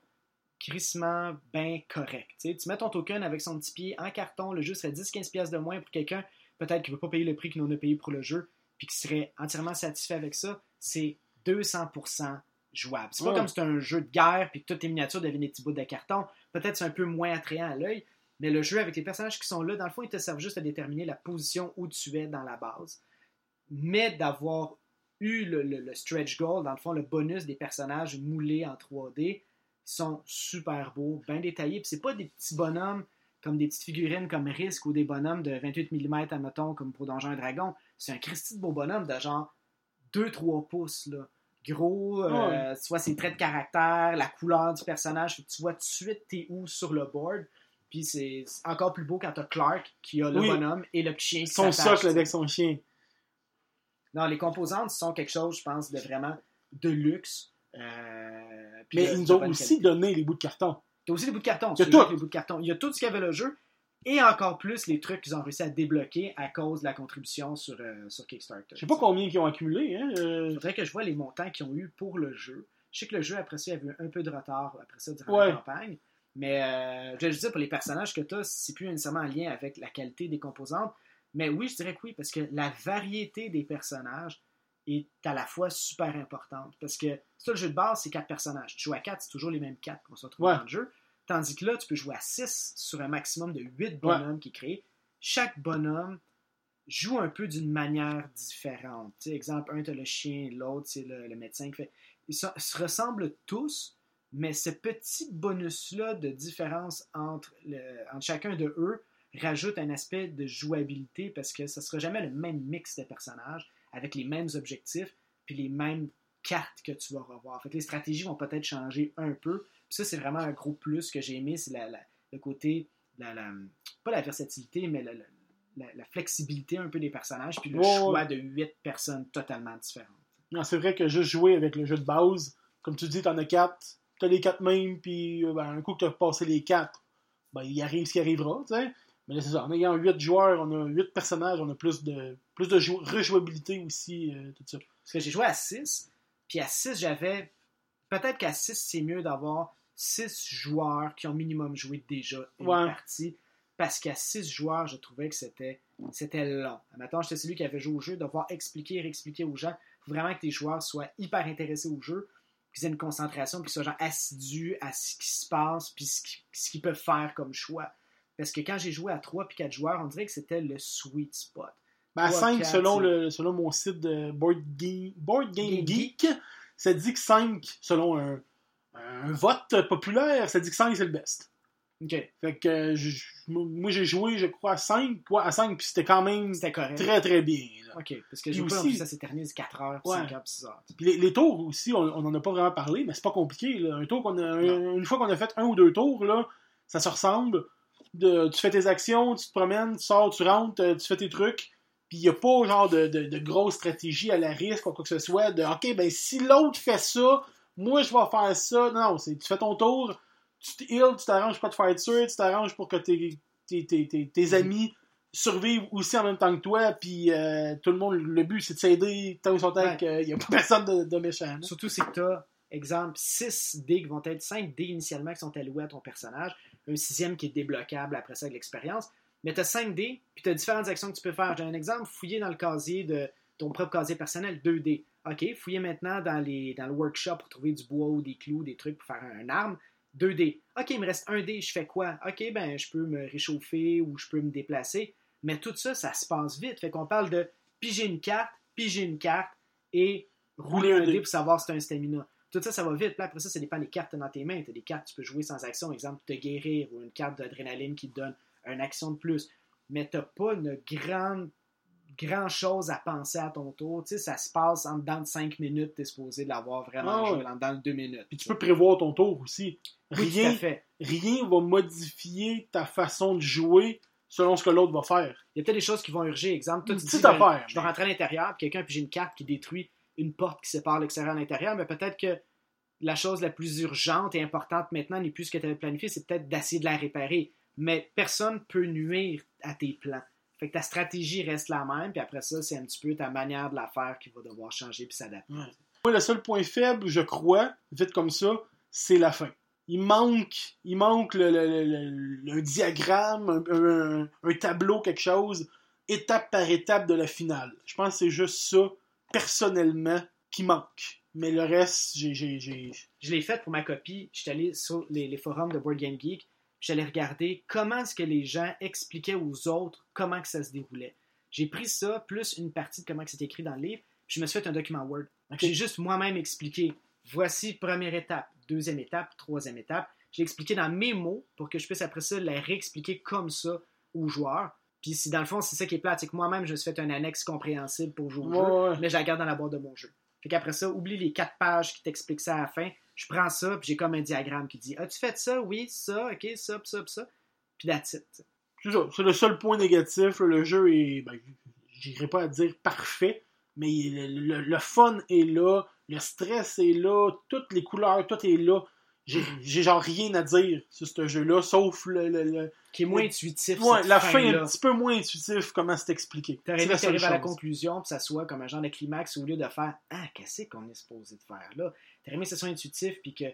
[SPEAKER 2] crissement bien corrects. Tu mets ton token avec son petit pied en carton, le jeu serait 10-15$ piastres de moins pour quelqu'un, peut-être qui ne veut pas payer le prix que l'on a payé pour le jeu, puis qui serait entièrement satisfait avec ça. C'est 200% jouable. C'est pas
[SPEAKER 1] Ouais.
[SPEAKER 2] comme si c'était un jeu de guerre, puis que toutes tes miniatures deviennent des petits bouts de carton. Peut-être c'est un peu moins attrayant à l'œil, mais le jeu avec les personnages qui sont là, dans le fond, ils te servent juste à déterminer la position où tu es dans la base. Mais d'avoir eu le, le- le stretch goal, dans le fond, le bonus des personnages moulés en 3D, sont super beaux, bien détaillés. Puis c'est pas des petits bonhommes comme des petites figurines comme Risk ou des bonhommes de 28 mm, admettons, comme pour Donjons et Dragons. C'est un Christy de beau bonhomme de genre 2-3 pouces, là. Gros, euh, tu vois ses traits de caractère, la couleur du personnage, tu vois tout de suite t'es où sur le board. Puis c'est encore plus beau quand t'as Clark qui a le
[SPEAKER 1] Oui.
[SPEAKER 2] bonhomme et le petit chien qui
[SPEAKER 1] Son socle avec son chien.
[SPEAKER 2] Non, les composantes sont quelque chose, je pense, de vraiment de luxe. Euh,
[SPEAKER 1] Mais ils nous ont aussi
[SPEAKER 2] qualité.
[SPEAKER 1] donné les bouts de carton.
[SPEAKER 2] T'as aussi les bouts de carton.
[SPEAKER 1] Il y a tout.
[SPEAKER 2] Les bouts de carton. Il y a tout ce qu'avait le jeu et encore plus les trucs qu'ils ont réussi à débloquer à cause de la contribution sur, euh, sur Kickstarter.
[SPEAKER 1] Je sais pas combien ils ont accumulé. Hein? euh,
[SPEAKER 2] faudrait que je vois les montants qu'ils ont eu pour le jeu. Je sais que le jeu, après ça, il y avait eu un peu de retard après ça durant
[SPEAKER 1] Ouais.
[SPEAKER 2] la campagne. Mais euh, je vais juste dire, pour les personnages que tu as, c'est plus nécessairement en lien avec la qualité des composantes. Mais oui, je dirais que oui, parce que la variété des personnages est à la fois super importante. Parce que c'est le jeu de base, c'est quatre personnages. Tu joues à quatre, c'est toujours les mêmes quatre qu'on se retrouve
[SPEAKER 1] Ouais.
[SPEAKER 2] dans le jeu. Tandis que là, tu peux jouer à 6 sur un maximum de 8 bonhommes qui est créé. Chaque bonhomme joue un peu d'une manière différente. Exemple, un, tu le chien, l'autre, c'est le, le médecin qui fait. Ils se, se ressemblent tous, mais ce petit bonus-là de différence entre, le- entre chacun de eux rajoute un aspect de jouabilité parce que ça ne sera jamais le même mix de personnages avec les mêmes objectifs puis les mêmes cartes que tu vas revoir. Fait que les stratégies vont peut-être changer un peu. Puis ça, c'est vraiment un gros plus que j'ai aimé, c'est la- la- le côté, la, pas la versatilité, mais la, flexibilité un peu des personnages, puis le choix de huit personnes totalement différentes.
[SPEAKER 1] non, c'est vrai que juste jouer avec le jeu de base, comme tu dis, t'en as quatre, t'as les quatre mêmes, puis euh, ben, un coup que t'as passé les quatre, ben, il arrive ce qui arrivera, tu sais. Mais là, c'est ça. En ayant huit joueurs, on a huit personnages, on a plus de, plus de jou- rejouabilité aussi, euh, tout ça.
[SPEAKER 2] Parce que j'ai joué à 6, puis à 6, j'avais. Peut-être qu'à 6, c'est mieux d'avoir 6 joueurs qui ont minimum joué déjà une
[SPEAKER 1] Ouais.
[SPEAKER 2] partie. Parce qu'à 6 joueurs, je trouvais que c'était c'était long. Maintenant, j'étais celui qui avait joué au jeu, devoir expliquer et réexpliquer aux gens. Il faut vraiment que tes joueurs soient hyper intéressés au jeu, qu'ils aient une concentration, puis qu'ils soient genre assidus à ce qui se passe, puis ce ce qu'ils peuvent faire comme choix. Parce que quand j'ai joué à 3 puis 4 joueurs, on dirait que c'était le sweet spot.
[SPEAKER 1] Ben, à
[SPEAKER 2] Trois,
[SPEAKER 1] 5,
[SPEAKER 2] quatre,
[SPEAKER 1] selon, le, selon mon site de Board, Game, Board Game
[SPEAKER 2] Game
[SPEAKER 1] Geek, ça dit que 5, selon un, un vote populaire, ça dit que 5 c'est le best.
[SPEAKER 2] Ok,
[SPEAKER 1] Fait que je- je- moi j'ai joué, je crois, à 5, ouais, à 5, puis c'était quand même
[SPEAKER 2] correct.
[SPEAKER 1] très très bien. là.
[SPEAKER 2] Ok, parce que pas
[SPEAKER 1] aussi-
[SPEAKER 2] envie ça s'éternise 4 heures, puis
[SPEAKER 1] Ouais.
[SPEAKER 2] 5 heures, puis 6 heures.
[SPEAKER 1] Puis les, les tours aussi, on, on en a pas vraiment parlé, mais c'est pas compliqué. là. Un tour qu'on a, une fois qu'on a fait un ou deux tours, là, ça se ressemble. De, tu fais tes actions, tu te promènes, tu sors, tu rentres, euh, tu fais tes trucs. Puis il n'y a pas genre de, de, de grosse stratégie à la risque ou quoi que ce soit. De OK, ben si l'autre fait ça, moi je vais faire ça. Non, c'est tu fais ton tour, tu te heal, tu t'arranges pas de faire dessus, tu t'arranges pour que tes, tes, tes, tes, tes amis survivent aussi en même temps que toi. Puis euh, tout le monde, le but c'est de s'aider tant son temps
[SPEAKER 2] Ouais.
[SPEAKER 1] qu'il n'y a pas personne de, de méchant. là.
[SPEAKER 2] Surtout si tu as, exemple, 6 dés qui vont être 5 dés initialement qui sont alloués à ton personnage, un sixième qui est débloquable après ça avec l'expérience. Mais tu as 5 dés, puis tu as différentes actions que tu peux faire. J'ai un exemple, fouiller dans le casier de ton propre casier personnel, 2 dés. OK, fouiller maintenant dans, les, dans le workshop pour trouver du bois ou des clous, des trucs pour faire un, arme. 2 dés. OK, il me reste un dé, je fais quoi? OK, ben je peux me réchauffer ou je peux me déplacer. Mais tout ça, ça se passe vite. Fait qu'on parle de piger une carte, piger une carte et
[SPEAKER 1] Rouler un dé.
[SPEAKER 2] dé pour savoir si tu as un stamina. Tout ça, ça va vite. Puis après ça, ça dépend des cartes dans tes mains. Tu as des cartes que tu peux jouer sans action. Exemple, te guérir ou une carte d'adrénaline qui te donne une action de plus. Mais tu pas une grande, grand chose à penser à ton tour. Tu sais, ça se passe en dedans de 5 minutes. Tu es supposé de l'avoir vraiment
[SPEAKER 1] Ah
[SPEAKER 2] joué en dedans de 2 minutes.
[SPEAKER 1] Puis tu peux prévoir ton tour aussi.
[SPEAKER 2] Oui,
[SPEAKER 1] Rien,
[SPEAKER 2] fait.
[SPEAKER 1] rien va modifier ta façon de jouer selon ce que l'autre va faire.
[SPEAKER 2] Il y a peut-être des choses qui vont urger. Exemple, toi, tu dis, ben,
[SPEAKER 1] affaire,
[SPEAKER 2] je
[SPEAKER 1] mais-
[SPEAKER 2] rentrer à l'intérieur, puis quelqu'un, puis j'ai une carte qui détruit une porte qui sépare l'extérieur de l'intérieur, mais peut-être que la chose la plus urgente et importante maintenant n'est plus ce que tu avais planifié, c'est peut-être d'essayer de la réparer. Mais personne peut nuire à tes plans. Fait que ta stratégie reste la même, puis après ça, c'est un petit peu ta manière de la faire qui va devoir changer puis s'adapter.
[SPEAKER 1] Moi, le seul point faible, je crois, vite comme ça, c'est la fin. Il manque, il manque le, le- le- le- diagramme, un- un tableau, quelque chose, étape par étape de la finale. Je pense que c'est juste ça, personnellement, qui manque. Mais le reste, j'ai.
[SPEAKER 2] Je l'ai fait pour ma copie. Je suis allé sur les, les forums de Board Game Geek. J'allais regarder comment est-ce que les gens expliquaient aux autres comment que ça se déroulait. J'ai pris ça, plus une partie de comment c'est écrit dans le livre, puis je me suis fait un document Word.
[SPEAKER 1] Ok.
[SPEAKER 2] J'ai juste moi-même expliqué. Voici première étape, deuxième étape, troisième étape. J'ai expliqué dans mes mots pour que je puisse après ça la réexpliquer comme ça aux joueurs. Puis si dans le fond, c'est ça qui est plate, c'est que moi-même, je me suis fait un annexe compréhensible pour jouer au
[SPEAKER 1] Ouais,
[SPEAKER 2] jeu
[SPEAKER 1] ouais.
[SPEAKER 2] mais je la garde dans la boîte de mon jeu. Fait qu'après ça, oublie les quatre pages qui t'expliquent ça à la fin. Je prends ça, puis j'ai comme un diagramme qui dit As-tu fait ça? Oui, ça, ok, ça, puis ça, puis ça. Puis that's it.
[SPEAKER 1] C'est ça, c'est le seul point négatif. Le jeu est, ben, j'irai pas à dire parfait, mais le, le- le fun est là, le stress est là, toutes les couleurs, tout est là. J'ai j'ai genre rien à dire sur ce jeu-là, sauf le, le- le-
[SPEAKER 2] Qui est moins
[SPEAKER 1] Le-
[SPEAKER 2] intuitif.
[SPEAKER 1] Ouais,
[SPEAKER 2] cette
[SPEAKER 1] la fin est un petit peu moins intuitif, comment c'est expliqué.
[SPEAKER 2] T'aurais aimé à la conclusion, puis ça soit comme un genre de climax au lieu de faire Ah, qu'est-ce qu'on est supposé de faire là T'aurais aimé que ce soit intuitif, puis que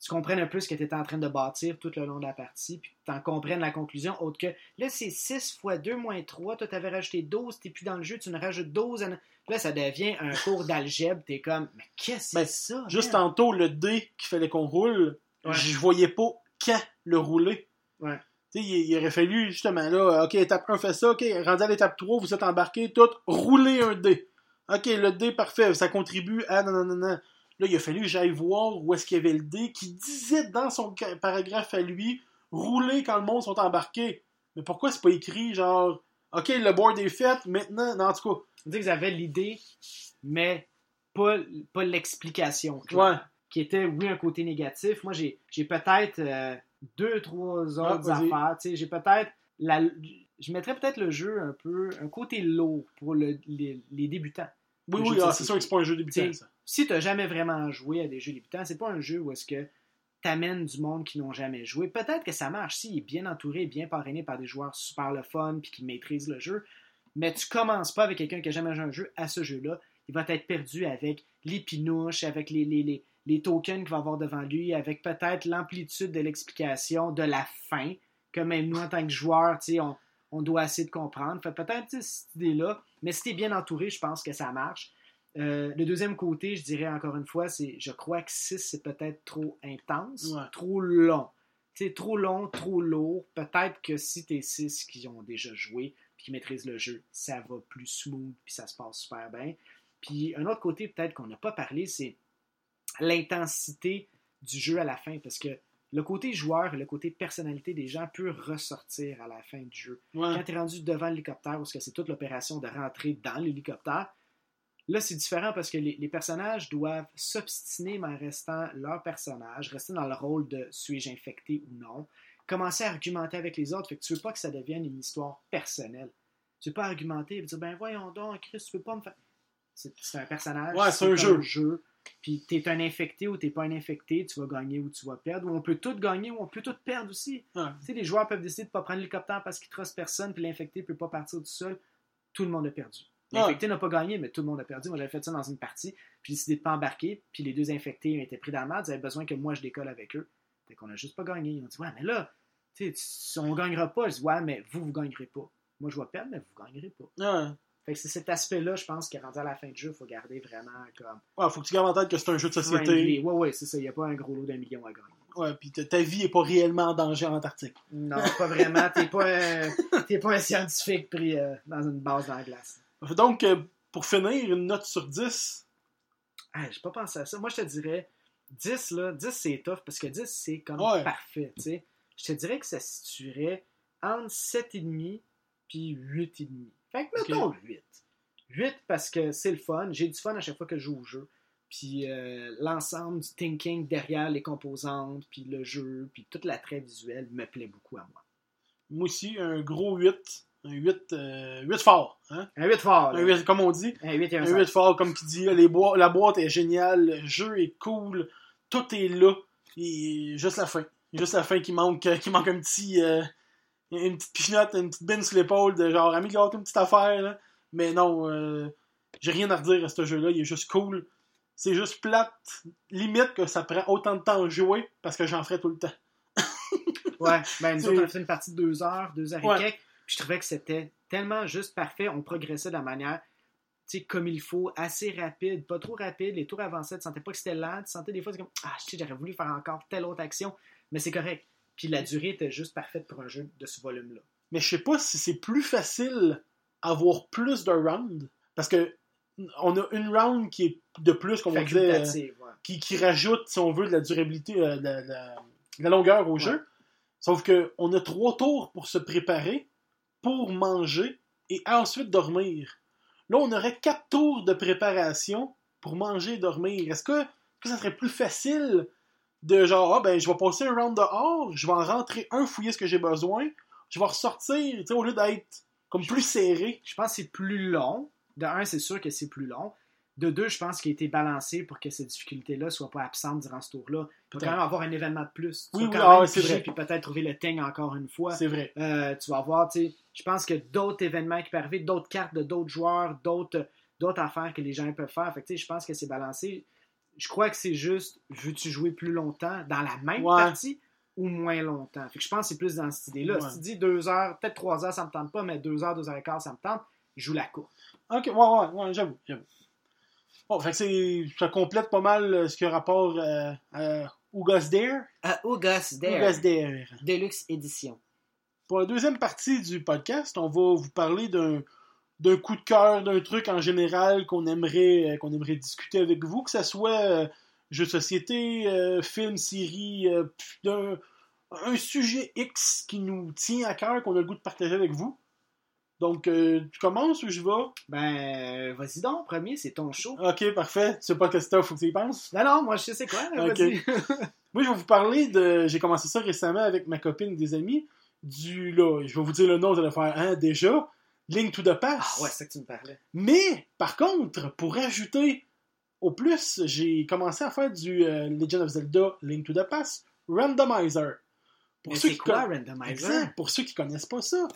[SPEAKER 2] tu comprennes un peu ce que tu étais en train de bâtir tout le long de la partie, puis tu en comprennes la conclusion, autre que là, c'est 6 fois 2 moins 3, toi, t'avais rajouté 12, t'es plus dans le jeu, tu ne rajoutes 12. à- Là, ça devient un cours d'algèbre, t'es comme Mais qu'est-ce que
[SPEAKER 1] Ben,
[SPEAKER 2] c'est ça
[SPEAKER 1] Juste
[SPEAKER 2] man?
[SPEAKER 1] tantôt, le dé qu'il fallait qu'on roule,
[SPEAKER 2] Ouais.
[SPEAKER 1] je voyais pas quand le rouler.
[SPEAKER 2] Ouais.
[SPEAKER 1] Tu sais, il, il aurait fallu justement là, ok, étape 1 fait ça, ok, rendu à l'étape 3, vous êtes embarqué, tout, roulez un dé. Ok, le dé, parfait, ça contribue à non, non, non, non. Là, il a fallu que j'aille voir où est-ce qu'il y avait le dé qui disait dans son paragraphe à lui, rouler quand le monde sont embarqués. Mais pourquoi c'est pas écrit genre, ok, le board est fait, maintenant, non, en tout cas,
[SPEAKER 2] On dit qu'ils avaient l'idée, mais pas, pas l'explication.
[SPEAKER 1] ouais.
[SPEAKER 2] Qui était, oui, un côté négatif. Moi, j'ai j'ai peut-être euh, deux, trois autres
[SPEAKER 1] Ah,
[SPEAKER 2] affaires. J'ai peut-être. la- Je mettrais peut-être le jeu un peu. Un côté lourd pour le- les, les débutants.
[SPEAKER 1] Oui, oui, ah, c'est sûr que c'est pas un jeu débutant, ça.
[SPEAKER 2] Si tu n'as jamais vraiment joué à des jeux débutants, c'est pas un jeu où est-ce que t'amènes du monde qui n'ont jamais joué. Peut-être que ça marche s'il est bien entouré, bien parrainé par des joueurs super le fun puis qui maîtrisent le jeu. Mais tu commences pas avec quelqu'un qui a jamais joué à un jeu à ce jeu-là. Il va être perdu avec les pinouches, avec les, les, les, les tokens qu'il va avoir devant lui, avec peut-être l'amplitude de l'explication de la fin, que même nous, en tant que joueurs, tu sais, on, on doit essayer de comprendre. Fait peut-être cette idée-là. Mais si tu es bien entouré, je pense que ça marche. Euh, le deuxième côté, je dirais encore une fois, c'est je crois que 6, c'est peut-être trop intense,
[SPEAKER 1] Ouais.
[SPEAKER 2] trop long. C'est trop long, trop lourd. Peut-être que si t'es 6 qui ont déjà joué puis qui maîtrisent le jeu, ça va plus smooth puis ça se passe super bien. Puis un autre côté, peut-être qu'on n'a pas parlé, c'est l'intensité du jeu à la fin. Parce que le côté joueur et le côté personnalité des gens peut ressortir à la fin du jeu.
[SPEAKER 1] Ouais.
[SPEAKER 2] Quand tu es rendu devant l'hélicoptère, parce que c'est toute l'opération de rentrer dans l'hélicoptère, là, c'est différent parce que les, les personnages doivent s'obstiner, mais en restant leur personnage, rester dans le rôle de suis-je infecté ou non, commencer à argumenter avec les autres. Fait que tu veux pas que ça devienne une histoire personnelle. Tu veux pas argumenter et dire, ben voyons donc, Chris, tu peux pas me faire. C'est c'est un personnage.
[SPEAKER 1] Ouais, c'est un jeu.
[SPEAKER 2] Puis t'es un infecté ou t'es pas un infecté, tu vas gagner ou tu vas perdre. Ou on peut tout gagner ou on peut tout perdre aussi. Tu sais, les joueurs peuvent décider de ne pas prendre l'hélicoptère parce qu'ils trustent personne, puis l'infecté ne peut pas partir tout seul. Tout le monde a perdu. L'infecté n'a pas gagné, mais tout le monde a perdu. Moi, j'avais fait ça dans une partie, puis j'ai décidé de ne pas embarquer, puis les deux infectés ont été pris dans le mal. Ils avaient besoin que moi, je décolle avec eux. Fait qu'on a juste pas gagné. Ils ont dit, ouais, mais là, tu sais, tu- on gagnera pas. Je dis, ouais, mais vous, vous gagnerez pas. Moi, je vais perdre, mais vous gagnerez pas. Fait que c'est cet aspect-là, je pense, qui est rendu à la fin du jeu, il faut garder vraiment comme.
[SPEAKER 1] Ouais, faut que tu gardes en tête que c'est un jeu de société.
[SPEAKER 2] friendly. Ouais, ouais, c'est ça. Il n'y a pas un gros lot d'un million à gagner.
[SPEAKER 1] Ouais, puis ta- vie est pas réellement en danger en Antarctique.
[SPEAKER 2] Non, pas vraiment. T'es pas, pas un scientifique pris euh, dans une base dans la glace.
[SPEAKER 1] Donc, euh, pour finir, une note sur 10.
[SPEAKER 2] Ah, j'ai pas pensé à ça. Moi, je te dirais 10, là. 10, c'est tough parce que 10, c'est comme
[SPEAKER 1] Ouais.
[SPEAKER 2] parfait, tu sais. Je te dirais que ça se situerait entre 7,5 puis 8,5. Fait que mettons 8. 8 parce que c'est le fun. J'ai du fun à chaque fois que je joue au jeu. Puis euh, l'ensemble du thinking derrière les composantes, puis le jeu, puis tout l'attrait visuel me plaît beaucoup à moi.
[SPEAKER 1] Moi aussi, un gros 8. Un 8, euh, 8 fort. Hein?
[SPEAKER 2] Un 8 fort, là.
[SPEAKER 1] Un 8, comme on dit.
[SPEAKER 2] Un 8 et un
[SPEAKER 1] Un
[SPEAKER 2] 5.
[SPEAKER 1] 8 fort, comme qui dit. là, Les boi- la boîte est géniale. Le jeu est cool. Tout est là. Et juste la fin. Juste la fin qui manque, qui manque un petit. euh, une petite pichenote, une petite bine sur l'épaule de genre améliore une petite affaire. là. Mais non, euh, j'ai rien à redire à ce jeu-là. Il est juste cool. C'est juste plate. Limite que ça prend autant de temps à jouer parce que j'en ferai tout le temps.
[SPEAKER 2] Ouais, ben nous autres, on a fait une partie de deux heures, deux heures
[SPEAKER 1] Ouais.
[SPEAKER 2] et quelques. Puis je trouvais que c'était tellement juste parfait. On progressait de la manière, tu sais, comme il faut, assez rapide, pas trop rapide. Les tours avançaient, tu sentais pas que c'était lent. Tu sentais des fois, c'est comme, ah, je sais, j'aurais voulu faire encore telle autre action. Mais c'est correct. Puis la durée était juste parfaite pour un jeu de ce volume-là.
[SPEAKER 1] mais je sais pas si c'est plus facile avoir plus de rounds parce que on a une round qui est de plus comme on disait
[SPEAKER 2] ouais.
[SPEAKER 1] qui, qui rajoute si on veut de la durabilité euh, de, la- de la- de la longueur au
[SPEAKER 2] Ouais.
[SPEAKER 1] jeu sauf que on a trois tours pour se préparer pour manger et ensuite dormir là on aurait quatre tours de préparation pour manger et dormir est-ce que, est-ce que ça serait plus facile de genre ah ben je vais passer un round dehors je vais en rentrer un fouiller ce que j'ai besoin je vais ressortir, tu sais, au lieu d'être comme plus serré.
[SPEAKER 2] Je pense que c'est plus long. De un, c'est sûr que c'est plus long. De deux, je pense qu'il a été balancé pour que ces difficultés-là soient pas absentes durant ce tour-là. Il peut
[SPEAKER 1] Peut-être.
[SPEAKER 2] quand même avoir un événement de plus. Tu
[SPEAKER 1] Oui,
[SPEAKER 2] vas
[SPEAKER 1] oui,
[SPEAKER 2] quand
[SPEAKER 1] ah
[SPEAKER 2] même piger,
[SPEAKER 1] vrai.
[SPEAKER 2] Puis peut-être trouver le ting encore une fois.
[SPEAKER 1] C'est vrai.
[SPEAKER 2] Euh, tu vas avoir, tu sais, je pense que d'autres événements qui peuvent arriver, d'autres cartes de d'autres joueurs, d'autres, d'autres affaires que les gens peuvent faire. Fait que, tu sais, je pense que c'est balancé. Je crois que c'est juste, veux-tu jouer plus longtemps dans la même
[SPEAKER 1] Ouais.
[SPEAKER 2] partie ou moins longtemps? Fait que je pense que c'est plus dans cette idée-là.
[SPEAKER 1] Ouais.
[SPEAKER 2] Si tu dis deux heures, peut-être trois heures, ça me tente pas, mais deux heures, deux heures et quart, ça me tente, je joue la courte.
[SPEAKER 1] Ok, ouais, ouais, ouais, j'avoue, j'avoue. Bon, fait que c'est, ça complète pas mal euh, ce qui a rapport euh, à Ugas Dare.
[SPEAKER 2] À August
[SPEAKER 1] Ugas Dare.
[SPEAKER 2] Deluxe Édition.
[SPEAKER 1] Pour la deuxième partie du podcast, on va vous parler d'un, d'un coup de cœur, d'un truc en général qu'on aimerait, euh, qu'on aimerait discuter avec vous, que ce soit euh, jeux de société, euh, film, série, d'un, un sujet X qui nous tient à cœur, qu'on a le goût de partager avec vous. Donc, euh, tu commences ou je vais?
[SPEAKER 2] Ben, vas-y donc, premier, c'est ton show.
[SPEAKER 1] Ok, parfait. Tu sais pas que c'est faut que tu y penses?
[SPEAKER 2] Non, non, moi, je sais c'est quoi, là,
[SPEAKER 1] Ok.
[SPEAKER 2] vas-y.
[SPEAKER 1] Moi, je vais vous parler de. J'ai commencé ça récemment avec ma copine et des amis. Du. Là, je vais vous dire le nom, vous allez faire. Hein, déjà. Link to the Pass.
[SPEAKER 2] ah ouais, c'est ça que tu me parlais.
[SPEAKER 1] Mais, par contre, pour ajouter au plus, j'ai commencé à faire du euh, Legend of Zelda Link to the Pass Randomizer. Pour
[SPEAKER 2] Mais
[SPEAKER 1] ceux qui
[SPEAKER 2] quoi,
[SPEAKER 1] con-
[SPEAKER 2] Randomizer?
[SPEAKER 1] Exact, pour ceux qui connaissent pas ça.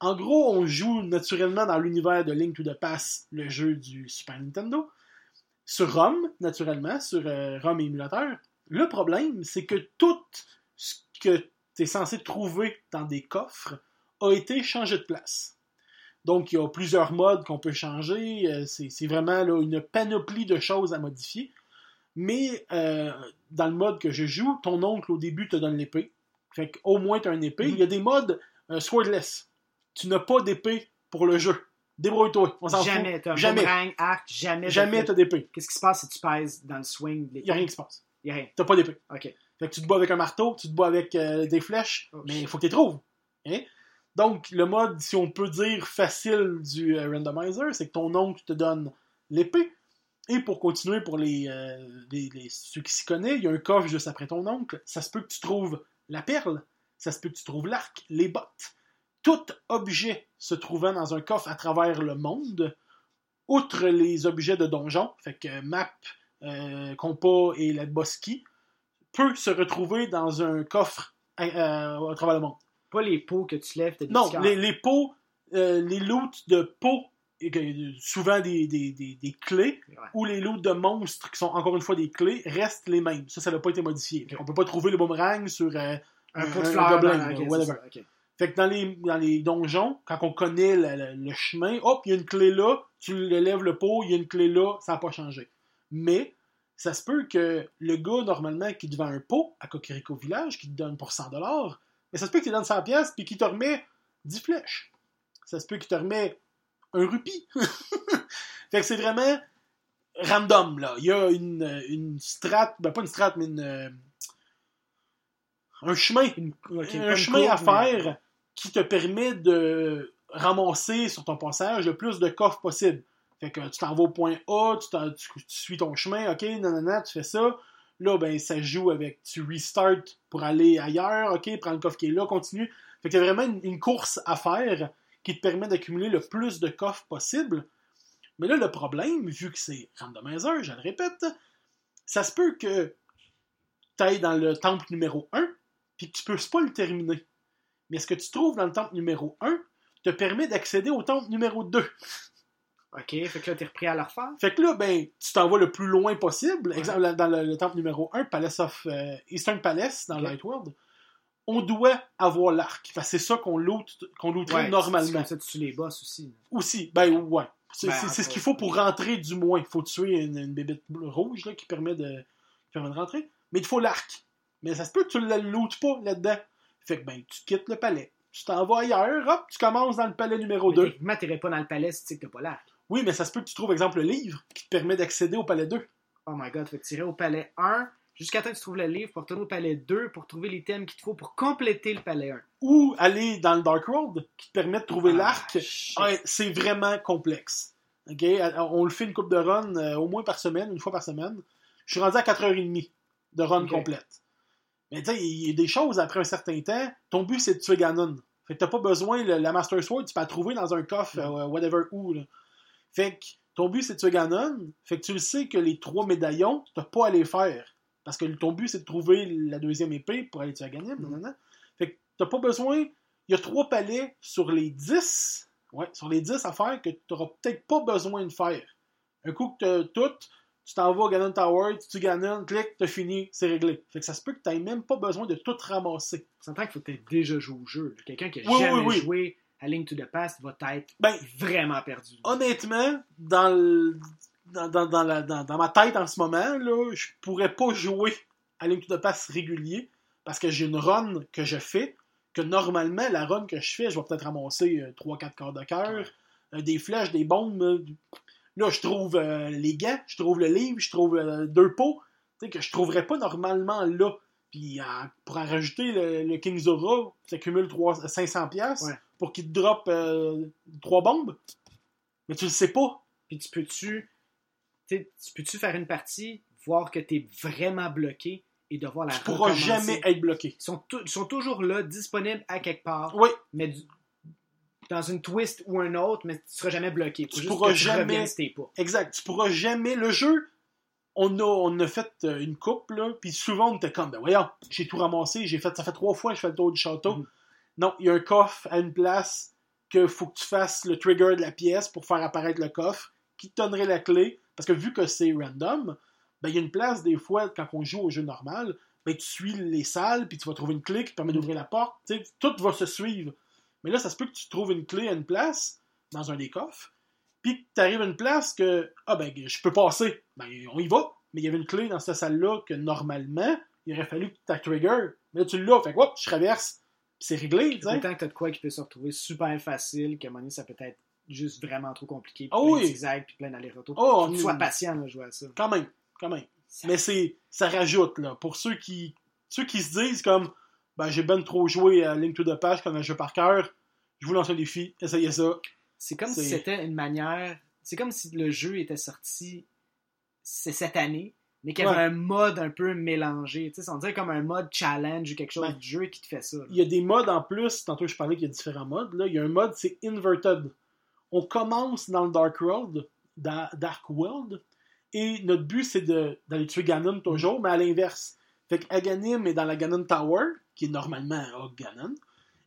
[SPEAKER 1] En gros, on joue naturellement dans l'univers de Link to the Pass, le jeu du Super Nintendo, sur ROM, naturellement, sur euh, ROM et émulateur. Le problème, c'est que tout ce que tu es censé trouver dans des coffres a été changé de place. Donc, il y a plusieurs modes qu'on peut changer. euh, C'est vraiment là, une panoplie de choses à modifier. Mais euh, dans le mode que je joue, ton oncle au début te donne l'épée. Fait qu'au moins tu as une épée.
[SPEAKER 2] Mhm.
[SPEAKER 1] Il y a des modes euh, swordless. Tu n'as pas d'épée pour le jeu. Débrouille-toi. On s'en
[SPEAKER 2] Jamais,
[SPEAKER 1] fout. Jamais.
[SPEAKER 2] boomerang, arc, jamais.
[SPEAKER 1] Jamais
[SPEAKER 2] t'as
[SPEAKER 1] d'épée.
[SPEAKER 2] Qu'est-ce qui se passe si tu pèses dans le swing de
[SPEAKER 1] Il n'y a rien qui se passe.
[SPEAKER 2] Y a rien.
[SPEAKER 1] T'as pas d'épée.
[SPEAKER 2] Ok.
[SPEAKER 1] Fait que tu te bats avec un marteau, tu te bats avec euh, des flèches,
[SPEAKER 2] Oh,
[SPEAKER 1] mais il faut que tu les trouves. Hein? Donc, le mode, si on peut dire facile du euh, randomizer, c'est que ton oncle te donne l'épée. Et pour continuer, pour les, euh, ceux qui s'y connaissent, il y a un coffre juste après ton oncle. Ça se peut que tu trouves la perle, ça se peut que tu trouves l'arc, les bottes. Tout objet se trouvant dans un coffre à travers le monde, outre les objets de donjon, fait que map, euh, compas et la bosquie, peut se retrouver dans un coffre à- à travers le monde.
[SPEAKER 2] Pas les pots que tu lèves,
[SPEAKER 1] Non, les, pots, euh, les loots de pots, que- souvent des, des- des- des clés,
[SPEAKER 2] Ouais.
[SPEAKER 1] ou les loots de monstres, qui sont encore une fois des clés, restent les mêmes. Ça, ça n'a pas été modifié.
[SPEAKER 2] Ok.
[SPEAKER 1] On peut pas trouver le boomerang sur euh,
[SPEAKER 2] Un
[SPEAKER 1] un-
[SPEAKER 2] pot de fleurs.
[SPEAKER 1] gobelin, whatever.
[SPEAKER 2] ça.
[SPEAKER 1] Fait que dans les, dans les donjons, quand on connaît le, le- le chemin, hop, il y a une clé là, tu le lèves le pot, il y a une clé là, ça n'a pas changé. Mais, ça se peut que le gars, normalement, qui te vend un pot à Cocorico Village, qui te donne pour 100$, mais ça se peut qu'il te donne 100$ pièces puis qu'il te remet 10 flèches. Ça se peut qu'il te remet un rupee. fait que c'est vraiment random, là. Il y a une, une strat, ben pas une strat, mais une, euh, un chemin, un chemin à
[SPEAKER 2] mais-
[SPEAKER 1] faire qui te permet de ramasser sur ton passage le plus de coffres possible. Fait que tu t'en vas au point A, tu, tu- tu suis ton chemin, ok, nanana, tu fais ça. Là, ben, ça joue avec, tu restart pour aller ailleurs, ok, prends le coffre qui est là, continue. Fait que y a vraiment une, course à faire qui te permet d'accumuler le plus de coffres possible. Mais là, le problème, vu que c'est randomizer, je le répète, ça se peut que tu dans le temple numéro 1, puis que tu peux pas le terminer. Mais ce que tu trouves dans le temple numéro 1 te permet d'accéder au temple numéro 2.
[SPEAKER 2] Ok, fait que là, t'es repris à le refaire.
[SPEAKER 1] Fait que là, ben, tu t'en vas le plus loin possible.
[SPEAKER 2] Ouais.
[SPEAKER 1] Exemple, dans le, le temple numéro 1, Palace of euh, Eastern Palace, dans
[SPEAKER 2] Ok.
[SPEAKER 1] Light World, on doit avoir l'arc. Parce que c'est ça qu'on loot, qu'on looterait
[SPEAKER 2] Ouais,
[SPEAKER 1] normalement.
[SPEAKER 2] c'est ça, tu les boss aussi.
[SPEAKER 1] Aussi, ben ouais. C'est
[SPEAKER 2] Ben,
[SPEAKER 1] ce qu'il faut pour rentrer du moins. Il faut tuer une, une bébête rouge là, qui, permet de, qui permet de rentrer. Mais il te faut l'arc. Mais ça se peut que tu ne le lootes pas là-dedans. Fait que ben, tu quittes le palais. Tu t'en vas ailleurs, hop, tu commences dans le palais numéro
[SPEAKER 2] Mais
[SPEAKER 1] 2.
[SPEAKER 2] Techniquement, t'irais pas dans le palais si tu sais que t'as pas l'arc.
[SPEAKER 1] Oui, mais ça se peut que tu trouves, exemple, le livre qui te permet d'accéder au palais 2.
[SPEAKER 2] Oh my god, que t'irais au palais 1 jusqu'à temps que tu trouves le livre pour retourner au palais 2 pour trouver l'item qu'il te faut pour compléter le palais 1.
[SPEAKER 1] Ou aller dans le Dark World qui te permet de trouver
[SPEAKER 2] Ah,
[SPEAKER 1] l'arc. Ouais, c'est vraiment complexe. OK? On le fait une coupe de run euh, au moins par semaine, une fois par semaine. Je suis rendu à 4h30 de run complète. Mais tu sais, il y a des choses après un certain temps. Ton but, c'est de tuer Ganon. Fait que t'as pas besoin, le- la Master Sword, tu peux la trouver dans un coffre, euh, whatever où. là. Fait que ton but, c'est de tuer Ganon. Fait que tu le sais que les trois médaillons, t'as pas à les faire. Parce que ton but, c'est de trouver la deuxième épée pour aller tuer Ganon. Nanana. Fait que t'as pas besoin. Il y a trois palais sur les 10. Ouais, sur les 10 à faire que tu n'auras peut-être pas besoin de faire. Un coup que t'as tout, tu t'en vas au Ganon Tower, tu tues Ganon, clic, t'as fini, c'est réglé. Fait que ça se peut que tu même pas besoin de tout ramasser.
[SPEAKER 2] S'entends qu'il faut que t'aies déjà joué au jeu. Quelqu'un qui a
[SPEAKER 1] Oui,
[SPEAKER 2] jamais
[SPEAKER 1] oui, oui.
[SPEAKER 2] joué à Link to the Past va être
[SPEAKER 1] Ben,
[SPEAKER 2] vraiment perdu.
[SPEAKER 1] honnêtement, dans, le- dans, dans, dans la- dans- ma tête en ce moment, là, je pourrais pas jouer à Link to the Past régulier parce que j'ai une run que je fais, que normalement, la run que je fais, je vais peut-être ramasser 3-4 corps de cœur, euh, des flèches, des bombes. euh, Là, je trouve euh, les gants, je trouve le livre, je trouve euh, deux pots, tu sais, que je trouverais pas normalement là. Puis euh, pour en rajouter le, le King Zora, ça cumule 3, 500 pièces
[SPEAKER 2] Ouais.
[SPEAKER 1] Pour qu'il te drop euh, trois bombes? Mais tu le sais pas.
[SPEAKER 2] Puis tu peux-tu tu tu peux-tu faire une partie, voir que t'es vraiment bloqué et devoir la
[SPEAKER 1] Tu pourras jamais être bloqué.
[SPEAKER 2] Ils sont, tou- ils sont toujours là, disponibles à quelque part,
[SPEAKER 1] Oui,
[SPEAKER 2] mais du- dans une twist ou un autre, mais tu seras jamais bloqué.
[SPEAKER 1] Tu
[SPEAKER 2] juste
[SPEAKER 1] pourras
[SPEAKER 2] tu
[SPEAKER 1] jamais-
[SPEAKER 2] pas.
[SPEAKER 1] exact. Tu pourras jamais. Le jeu, on a, on a fait euh, une coupe, là, puis souvent on était comme, ben voyons, j'ai tout ramassé, j'ai fait, ça fait trois fois que je fais le tour du château.
[SPEAKER 2] Mhm.
[SPEAKER 1] Non, il y a un coffre à une place que faut que tu fasses le trigger de la pièce pour faire apparaître le coffre, qui te donnerait la clé, parce que vu que c'est random, ben il y a une place des fois, quand on joue au jeu normal, ben tu suis les salles, puis tu vas trouver une clé qui permet d'ouvrir la porte, tout va se suivre. Mais là, ça se peut que tu trouves une clé à une place, dans un des coffres, puis que tu arrives à une place que, ah ben, je peux passer. Ben, on y va. Mais il y avait une clé dans cette salle-là que normalement, il aurait fallu que tu trigger. Mais là, tu l'as. Fait que, je traverse. C'est réglé, tu sais.
[SPEAKER 2] Autant que t'as de quoi qui peut se retrouver super facile, qu'à un moment donné, ça peut être juste vraiment trop compliqué.
[SPEAKER 1] Ah
[SPEAKER 2] plein
[SPEAKER 1] oui.
[SPEAKER 2] de zigzags, puis plein d'allers-retours.
[SPEAKER 1] Oh,
[SPEAKER 2] Faut que tu sois
[SPEAKER 1] mm.
[SPEAKER 2] patient là, jouer à ça.
[SPEAKER 1] Quand même, quand même.
[SPEAKER 2] Ça-
[SPEAKER 1] Mais c'est, ça rajoute, là. Pour ceux qui, ceux qui se disent comme, ben, j'ai ben trop joué à Link to the Page comme un jeu par cœur, je vous lance un défi, essayez ça.
[SPEAKER 2] C'est comme si c'était une manière. C'est comme si le jeu était sorti c'est cette année, mais qu'il y avait
[SPEAKER 1] Ouais.
[SPEAKER 2] un mode un peu mélangé. Tu sais, on dirait comme un mode challenge ou quelque chose
[SPEAKER 1] Ouais.
[SPEAKER 2] du jeu qui te fait ça. là.
[SPEAKER 1] Il y a des modes en plus, tantôt je parlais qu'il y a différents modes, là. Il y a un mode, c'est Inverted. On commence dans le Dark World, dans Dark World, et notre but c'est d'aller tuer Ganon toujours, mais à l'inverse. Fait que Aganim est dans la Ganon Tower, qui est normalement à Ganon,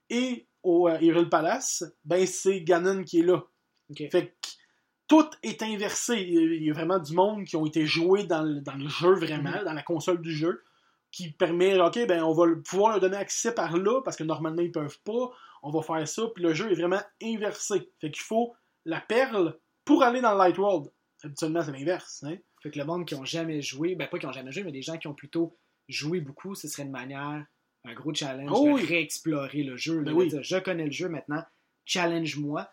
[SPEAKER 1] et au euh, Hyrule Palace, ben c'est Ganon qui est là. Fait que tout est inversé. Il y a vraiment du monde qui ont été joués dans le, dans le jeu vraiment,
[SPEAKER 2] Mhm.
[SPEAKER 1] dans la console du jeu, qui permet, ok, ben on va pouvoir leur donner accès par là, parce que normalement ils peuvent pas. On va faire ça, puis le jeu est vraiment inversé. Fait qu'il faut la perle pour aller dans le Light World. Habituellement, c'est l'inverse. Hein?
[SPEAKER 2] Fait que le monde qui ont jamais joué, ben pas qui ont jamais joué, mais des gens qui ont plutôt joué beaucoup, ce serait une manière, un gros challenge
[SPEAKER 1] Oh
[SPEAKER 2] de
[SPEAKER 1] oui.
[SPEAKER 2] réexplorer le jeu.
[SPEAKER 1] Ben oui.
[SPEAKER 2] dire, je connais le jeu maintenant, challenge-moi.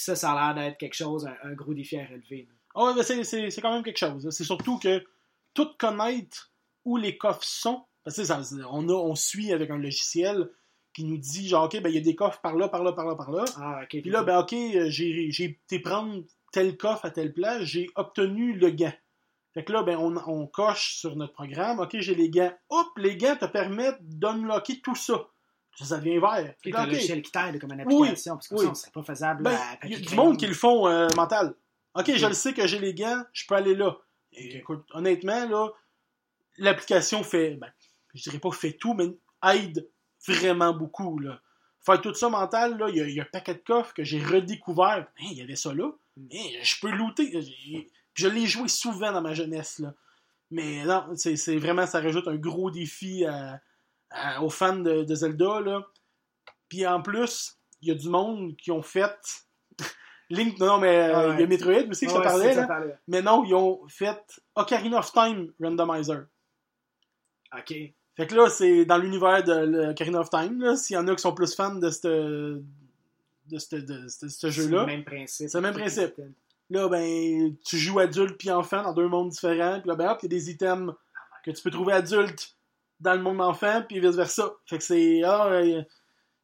[SPEAKER 2] Puis ça, ça a l'air d'être quelque chose, un, un gros défi à relever.
[SPEAKER 1] mais c'est- c'est c'est quand même quelque chose. là. C'est surtout que tout connaître où les coffres sont, parce que ça, on, a, on suit avec un logiciel qui nous dit genre, OK, ben il y a des coffres par là, par là, par là, par là.
[SPEAKER 2] Ah, ok.
[SPEAKER 1] Puis là, ben OK, euh, j'ai j'ai été prendre tel coffre à telle place, j'ai obtenu le gant. Fait que là, ben, on, on coche sur notre programme, OK, j'ai les gants. Hop, les gants te permettent d'unlocker tout ça. Ça, ça devient vert.
[SPEAKER 2] T'as
[SPEAKER 1] OK.
[SPEAKER 2] logiciel qui t'aide comme une
[SPEAKER 1] Oui,
[SPEAKER 2] application, parce que
[SPEAKER 1] oui.
[SPEAKER 2] ça, c'est pas faisable
[SPEAKER 1] Ben,
[SPEAKER 2] à
[SPEAKER 1] il y a du monde qui le font euh, mental. Ok, je le sais que j'ai les gants, je peux aller là. Et écoute, honnêtement, là, l'application fait, ben, je dirais pas fait tout, mais aide vraiment beaucoup. Là. Faire tout ça mental, là, il y, a- il y a un paquet de coffres que j'ai redécouvert. Hein, il y avait ça là.
[SPEAKER 2] Mm.
[SPEAKER 1] Hein, je peux looter. Je l'ai joué souvent dans ma jeunesse. Là. Mais non, c'est c'est vraiment, ça rajoute un gros défi à- à- aux fans de, de Zelda. Là. Puis en plus, il y a du monde qui ont fait. Link, non, mais euh,
[SPEAKER 2] ouais.
[SPEAKER 1] il y a Metroid aussi que ça
[SPEAKER 2] ouais,
[SPEAKER 1] parlait.
[SPEAKER 2] c'est ça
[SPEAKER 1] là. Mais non, ils ont fait Ocarina of Time Randomizer.
[SPEAKER 2] Ok.
[SPEAKER 1] Fait que là, c'est dans l'univers de l'Ocarina of Time. S'il y en a qui sont plus fans de ce de ce ce
[SPEAKER 2] C'est
[SPEAKER 1] jeu-là.
[SPEAKER 2] le même principe.
[SPEAKER 1] C'est le même principe. Là, ben, tu joues adulte puis enfant dans deux mondes différents. Puis là, ben, hop, il y a des items que tu peux trouver adulte dans le monde enfant, puis vice-versa. Fait que c'est. Ah, euh,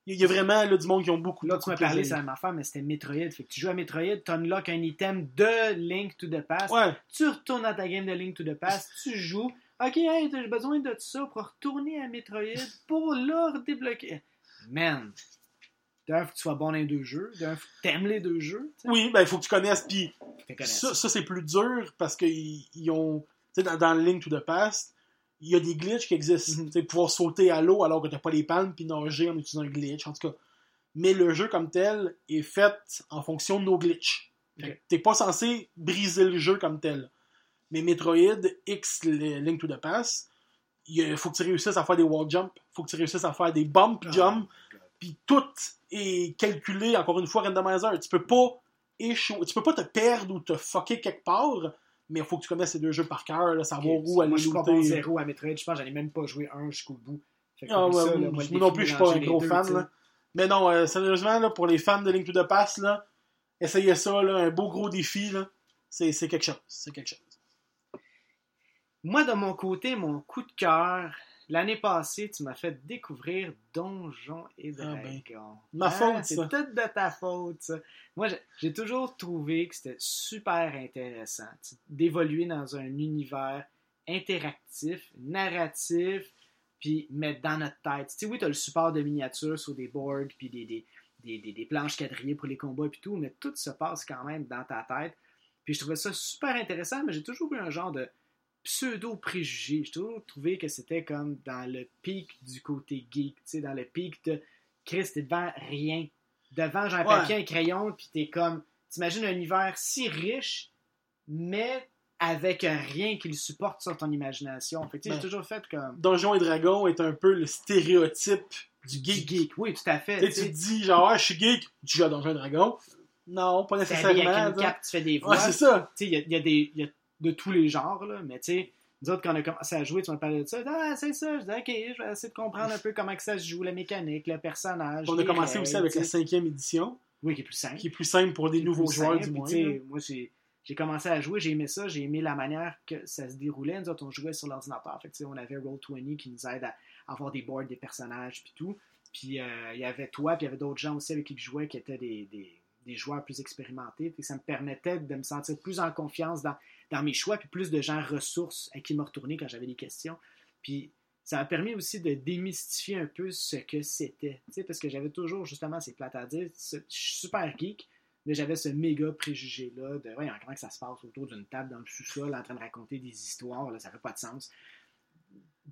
[SPEAKER 1] il y a vraiment là, du monde qui ont beaucoup,
[SPEAKER 2] Là,
[SPEAKER 1] beaucoup
[SPEAKER 2] tu m'as parlé, c'est la même affaire, mais c'était Metroid. Fait que tu joues à Metroid, tu unlocks un item de Link to the Past.
[SPEAKER 1] Ouais,
[SPEAKER 2] Tu retournes dans ta game de Link to the Past, tu joues. Ok, hey, j'ai besoin de ça pour retourner à Metroid pour le débloquer. Man, d'un, faut que tu sois bon dans les deux jeux. D'un, faut que t'aimes les deux jeux.
[SPEAKER 1] oui, ben, il faut que tu connaisses. Puis ça, ça c'est plus dur parce qu'ils ils ont. Tu sais, dans, dans Link to the Past, il y a des glitches qui existent. Tu sais, pouvoir sauter à l'eau alors que t'as pas les palmes, puis nager en utilisant un glitch, en tout cas. Mais le jeu comme tel est fait en fonction de nos glitches. T'es pas censé briser le jeu comme tel. Mais Metroid X le- Link to the Past, il faut que tu réussisses à faire des wall jumps, faut que tu réussisses à faire des bump
[SPEAKER 2] Ah,
[SPEAKER 1] jumps,
[SPEAKER 2] God.
[SPEAKER 1] puis tout est calculé, encore une fois, randomizer. Tu peux pas échouer, tu peux pas te perdre ou te fucker quelque part, mais il faut que tu connaisses ces deux jeux par cœur, là, savoir où aller
[SPEAKER 2] Moi, je suis pas
[SPEAKER 1] looter.
[SPEAKER 2] bon zéro à Metroid. Je pense que ai même pas joué un jusqu'au bout.
[SPEAKER 1] Ah,
[SPEAKER 2] oublie
[SPEAKER 1] ouais,
[SPEAKER 2] ça, là,
[SPEAKER 1] moi, non plus, je suis pas un gros
[SPEAKER 2] deux,
[SPEAKER 1] fan. là. Mais non, euh, sérieusement, là, pour les fans de Link to the Past, là, essayez ça, là, un beau gros défi, c'est quelque chose. C'est quelque chose.
[SPEAKER 2] Moi, de mon côté, mon coup de cœur, l'année passée, tu m'as fait découvrir Donjons et
[SPEAKER 1] Ah ben,
[SPEAKER 2] Dragons.
[SPEAKER 1] ma
[SPEAKER 2] Ah,
[SPEAKER 1] faute,
[SPEAKER 2] C'est
[SPEAKER 1] ça.
[SPEAKER 2] tout de ta faute, ça. Moi, j'ai- toujours trouvé que c'était super intéressant d'évoluer dans un univers interactif, narratif, puis mettre dans notre tête. Tu sais, oui, tu as le support de miniatures sur des boards, puis des, des, des, des- des planches quadrillées pour les combats, puis tout, mais tout se passe quand même dans ta tête. Puis je trouvais ça super intéressant, mais j'ai toujours eu un genre de pseudo-préjugé. J'ai toujours trouvé que c'était comme dans le pic du côté geek, tu sais, dans le pic de Chris, t'es devant rien. Devant, j'ai un
[SPEAKER 1] Ouais.
[SPEAKER 2] papier, un crayon, puis t'es comme. T'imagines un univers si riche, mais avec rien qui le supporte sur ton imagination. Fait que, tu sais,
[SPEAKER 1] Ben,
[SPEAKER 2] j'ai toujours fait comme.
[SPEAKER 1] Donjons et Dragons est un peu le stéréotype du
[SPEAKER 2] Du
[SPEAKER 1] geek.
[SPEAKER 2] geek. Oui, tout à fait.
[SPEAKER 1] Tu sais,
[SPEAKER 2] tu
[SPEAKER 1] te dis, genre, ah, je suis geek, tu joues à Donjons et Dragons. Non, pas nécessairement.
[SPEAKER 2] avec une cape, tu fais des voix.
[SPEAKER 1] Ouais, c'est ça.
[SPEAKER 2] Tu sais, il y a, il y a des. il y a de tous les genres, là, mais tu sais, nous autres, quand on a commencé à jouer, tu m'as parlé de ça. Ah, c'est ça. Je dis, ok, je vais essayer de comprendre un peu comment que ça se joue, la mécanique, le personnage.
[SPEAKER 1] On a commencé
[SPEAKER 2] règles,
[SPEAKER 1] aussi avec la cinquième édition,
[SPEAKER 2] Oui, qui est plus simple.
[SPEAKER 1] qui est plus simple pour des nouveaux joueurs,
[SPEAKER 2] simple,
[SPEAKER 1] du moins.
[SPEAKER 2] Moi, j'ai. Commencé à jouer, j'ai aimé ça, j'ai aimé la manière que ça se déroulait. Nous autres, on jouait sur l'ordinateur. Fait que, on avait Roll20 qui nous aide à avoir des boards, des personnages, puis tout. Puis euh, il y avait toi, puis il y avait d'autres gens aussi avec qui je jouais qui étaient des, des, des joueurs plus expérimentés. Puis ça me permettait de me sentir plus en confiance dans, dans mes choix, puis plus de gens ressources à qui me retourner quand j'avais des questions. Puis ça m'a permis aussi de démystifier un peu ce que c'était. Tu parce que j'avais toujours, justement, c'est plate à je suis super geek, mais j'avais ce méga préjugé-là de voyons, comment que ça se passe autour d'une table dans le sous-sol en train de raconter des histoires, là, ça fait pas de sens.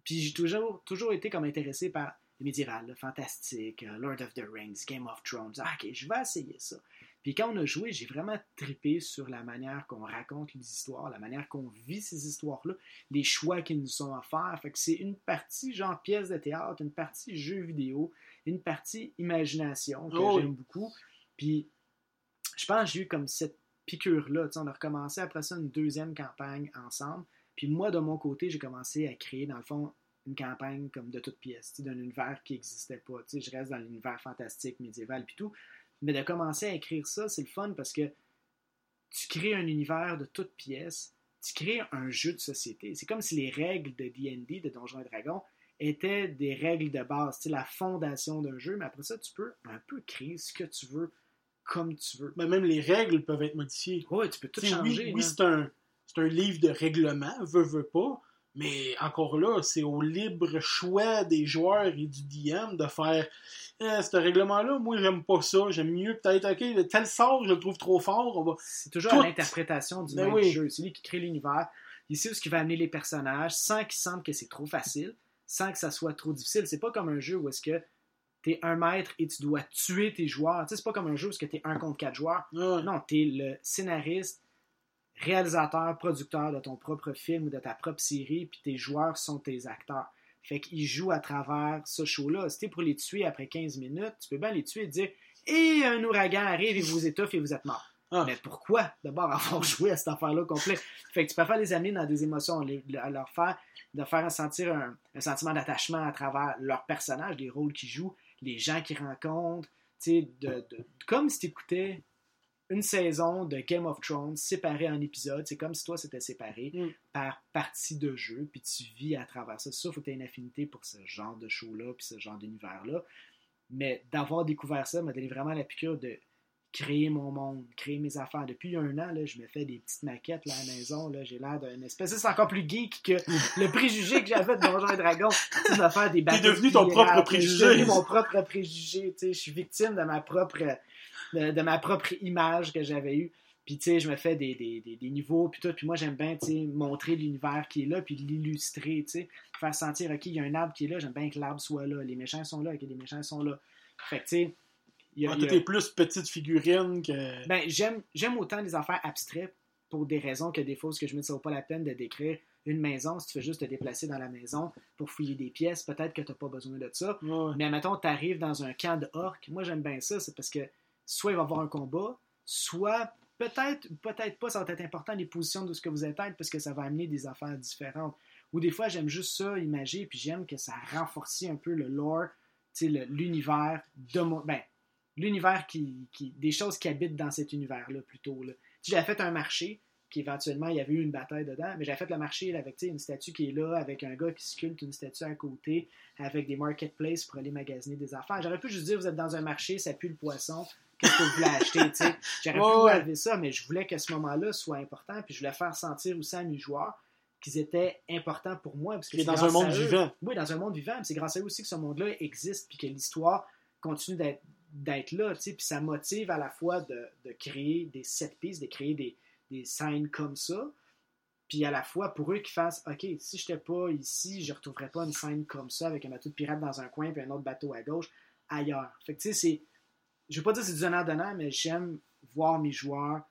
[SPEAKER 2] Puis j'ai toujours, toujours été comme intéressé par le médiéval, le fantastique, euh, Lord of the Rings, Game of Thrones. Ah, ok, je vais essayer ça. Puis quand on a joué, j'ai vraiment trippé sur la manière qu'on raconte les histoires, la manière qu'on vit ces histoires-là, les choix qui nous sont offerts. Fait que c'est une partie genre pièce de théâtre, une partie jeu vidéo, une partie imagination que
[SPEAKER 1] Oh
[SPEAKER 2] j'aime beaucoup. Puis je pense que j'ai eu comme cette piqûre-là. On a recommencé après ça une deuxième campagne ensemble. Puis moi, de mon côté, j'ai commencé à créer, dans le fond, une campagne comme de toute pièce, tu sais, d'un univers qui n'existait pas. Je reste dans l'univers fantastique, médiéval, puis tout. Mais de commencer à écrire ça, c'est le fun parce que tu crées un univers de toutes pièces, tu crées un jeu de société. C'est comme si les règles de D&D, de Donjons et Dragons, étaient des règles de base, c'est la fondation d'un jeu, mais après ça, tu peux un peu créer ce que tu veux comme tu veux.
[SPEAKER 1] Mais même les règles peuvent être modifiées.
[SPEAKER 2] Ouais, tu peux tout
[SPEAKER 1] T'sais,
[SPEAKER 2] changer.
[SPEAKER 1] oui, oui c'est un, c'est un livre de règlement, veut, veut pas, mais encore là, c'est au libre choix des joueurs et du DM de faire Eh, ce règlement-là, moi j'aime pas ça, j'aime mieux peut-être, ok, tel sort, je le trouve trop fort, on va.
[SPEAKER 2] C'est toujours
[SPEAKER 1] Tout.
[SPEAKER 2] à l'interprétation du
[SPEAKER 1] Ben oui.
[SPEAKER 2] du jeu. C'est lui qui crée l'univers. Il sait où ce qui va amener les personnages sans qu'il semble que c'est trop facile, sans que ça soit trop difficile. C'est pas comme un jeu où est-ce que t'es un maître et tu dois tuer tes joueurs. Tu sais, c'est pas comme un jeu où est-ce que t'es un contre quatre joueurs.
[SPEAKER 1] Ouais.
[SPEAKER 2] Non, t'es le scénariste, réalisateur, producteur de ton propre film ou de ta propre série, puis tes joueurs sont tes acteurs. Fait qu'ils jouent à travers ce show-là. Si t'es pour les tuer après 15 minutes, tu peux bien les tuer et dire Et un ouragan arrive et vous étouffe et vous êtes mort.
[SPEAKER 1] Ah.
[SPEAKER 2] Mais pourquoi? D'abord avoir joué à cette affaire-là complet? Fait que tu préfères les amener dans des émotions, les- à leur faire, de faire sentir un, un sentiment d'attachement à travers leurs personnages, les rôles qu'ils jouent, les gens qu'ils rencontrent, tu sais, de, de- comme si tu écoutais une saison de Game of Thrones séparée en épisodes. C'est comme si toi, c'était séparé
[SPEAKER 1] Mm.
[SPEAKER 2] par partie de jeu, puis tu vis à travers ça. Faut que tu aies une affinité pour ce genre de show-là, puis ce genre d'univers-là. Mais d'avoir découvert ça m'a donné vraiment la piqûre de créer mon monde, créer mes affaires. Depuis un an, là, je me fais des petites maquettes là, à la maison. Là, j'ai l'air d'un espèce. C'est encore plus geek que le préjugé que j'avais de Donjons et Dragons. Tu de faire des bateaux
[SPEAKER 1] devenu
[SPEAKER 2] de
[SPEAKER 1] ton propre préjugé.
[SPEAKER 2] Je suis devenu mon propre préjugé. Je suis victime de ma propre, de, de ma propre image que j'avais eue. Puis, tu sais, je me fais des, des, des, des niveaux, puis tout. Puis moi, j'aime bien, tu sais, montrer l'univers qui est là, puis l'illustrer, tu sais. Faire sentir, OK, il y a un arbre qui est là, j'aime bien que l'arbre soit là. Les méchants sont là, OK, les méchants sont là. Fait que, tu sais, il y a-
[SPEAKER 1] Ah,
[SPEAKER 2] il y a-
[SPEAKER 1] Toi, t'es plus petite figurine que.
[SPEAKER 2] ben, j'aime, j'aime autant les affaires abstraites pour des raisons que des fois, ce que je me dis, ça vaut pas la peine de décrire une maison. Si tu fais juste te déplacer dans la maison pour fouiller des pièces, peut-être que tu n'as pas besoin de ça.
[SPEAKER 1] Ouais.
[SPEAKER 2] Mais mettons, tu arrives dans un camp de orques. Moi, j'aime bien ça. C'est parce que soit il va y avoir un combat, soit peut-être, peut-être pas, ça va être important les positions de ce que vous êtes parce que ça va amener des affaires différentes. Ou des fois, j'aime juste ça, imager, puis j'aime que ça renforce un peu le lore, l'univers de mon. Ben, l'univers qui, qui. des choses qui habitent dans cet univers-là plutôt. Là. J'avais fait un marché, éventuellement, il y avait eu une bataille dedans, mais j'avais fait le marché avec tu sais, une statue qui est là, avec un gars qui sculpte une statue à côté, avec des marketplaces pour aller magasiner des affaires. J'aurais pu juste dire, vous êtes dans un marché, ça pue le poisson, qu'est-ce que vous voulez acheter, tu sais. J'aurais pu
[SPEAKER 1] ouais.
[SPEAKER 2] enlever ça, mais je voulais que ce moment-là soit important, puis je voulais faire sentir aussi à mes joueurs qu'ils étaient importants pour moi. Parce que c'est
[SPEAKER 1] dans un monde
[SPEAKER 2] eux-
[SPEAKER 1] vivant.
[SPEAKER 2] Oui, dans un monde vivant. C'est grâce à eux aussi que ce monde-là existe, puis que l'histoire continue d'être d'être là, tu sais, puis ça motive à la fois de, de créer des set pieces, de créer des, des scènes comme ça, puis à la fois pour eux qui fassent, ok, si j'étais pas ici, je retrouverais pas une scène comme ça avec un bateau de pirate dans un coin puis un autre bateau à gauche ailleurs. Fait que tu sais, c'est, je veux pas dire que c'est du donnant-donnant, mais j'aime voir mes joueurs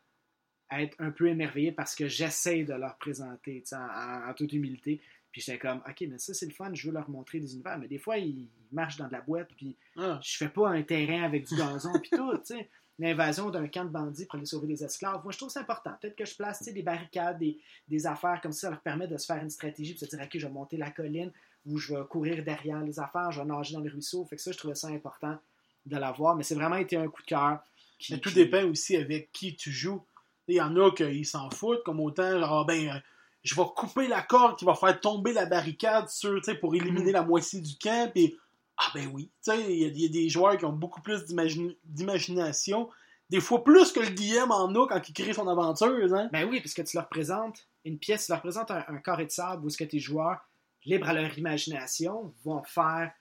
[SPEAKER 2] être un peu émerveillés parce que j'essaie de leur présenter, tu sais, en, en- en toute humilité. Puis j'étais comme, ok, mais ça c'est le fun, je veux leur montrer des univers. Mais des fois, ils marchent dans de la boîte, puis
[SPEAKER 1] Ah.
[SPEAKER 2] je fais pas un terrain avec du gazon, puis tout, tu sais. L'invasion d'un camp de bandits pour aller sauver des esclaves. Moi, je trouve ça important. Peut-être que je place des barricades, des, des affaires comme ça, ça leur permet de se faire une stratégie, puis de se dire, ok, je vais monter la colline, ou je vais courir derrière les affaires, je vais nager dans le ruisseau. Fait que ça, je trouvais ça important de l'avoir. Mais c'est vraiment été un coup de cœur. qui-
[SPEAKER 1] Mais tout
[SPEAKER 2] qui-
[SPEAKER 1] dépend aussi avec qui tu joues. Il y en a qui s'en foutent, comme autant, genre, ah, ben, euh, je vais couper la corde qui va faire tomber la barricade sur, pour éliminer
[SPEAKER 2] Mhm.
[SPEAKER 1] la moitié du camp, puis ah ben oui, tu sais, il y, a- des joueurs qui ont beaucoup plus d'imagination, des fois plus que le DM en a quand il crée son aventure, hein.
[SPEAKER 2] Ben oui, parce que tu leur présentes une pièce, tu leur présentes un, un carré de sable où ce que tes joueurs, libres à leur imagination, vont faire,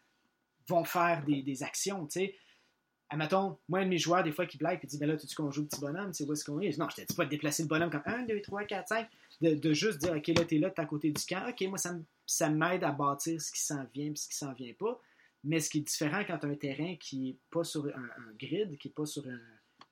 [SPEAKER 2] vont faire des, actions, tu sais. Admettons, moi, un de mes joueurs, des fois, qui blague et dit Ben là, tu qu'on joue le petit bonhomme, c'est où est-ce qu'on est? Dis, Non, je te dis pas de déplacer le bonhomme comme 1, 2, 3, 4, 5. De, juste dire Ok, là, t'es là, t'es à côté du camp. Ok, moi, ça, ça m'aide à bâtir ce qui s'en vient et ce qui s'en vient pas. Mais ce qui est différent quand tu as un terrain qui est pas sur un, un grid, qui est pas sur un,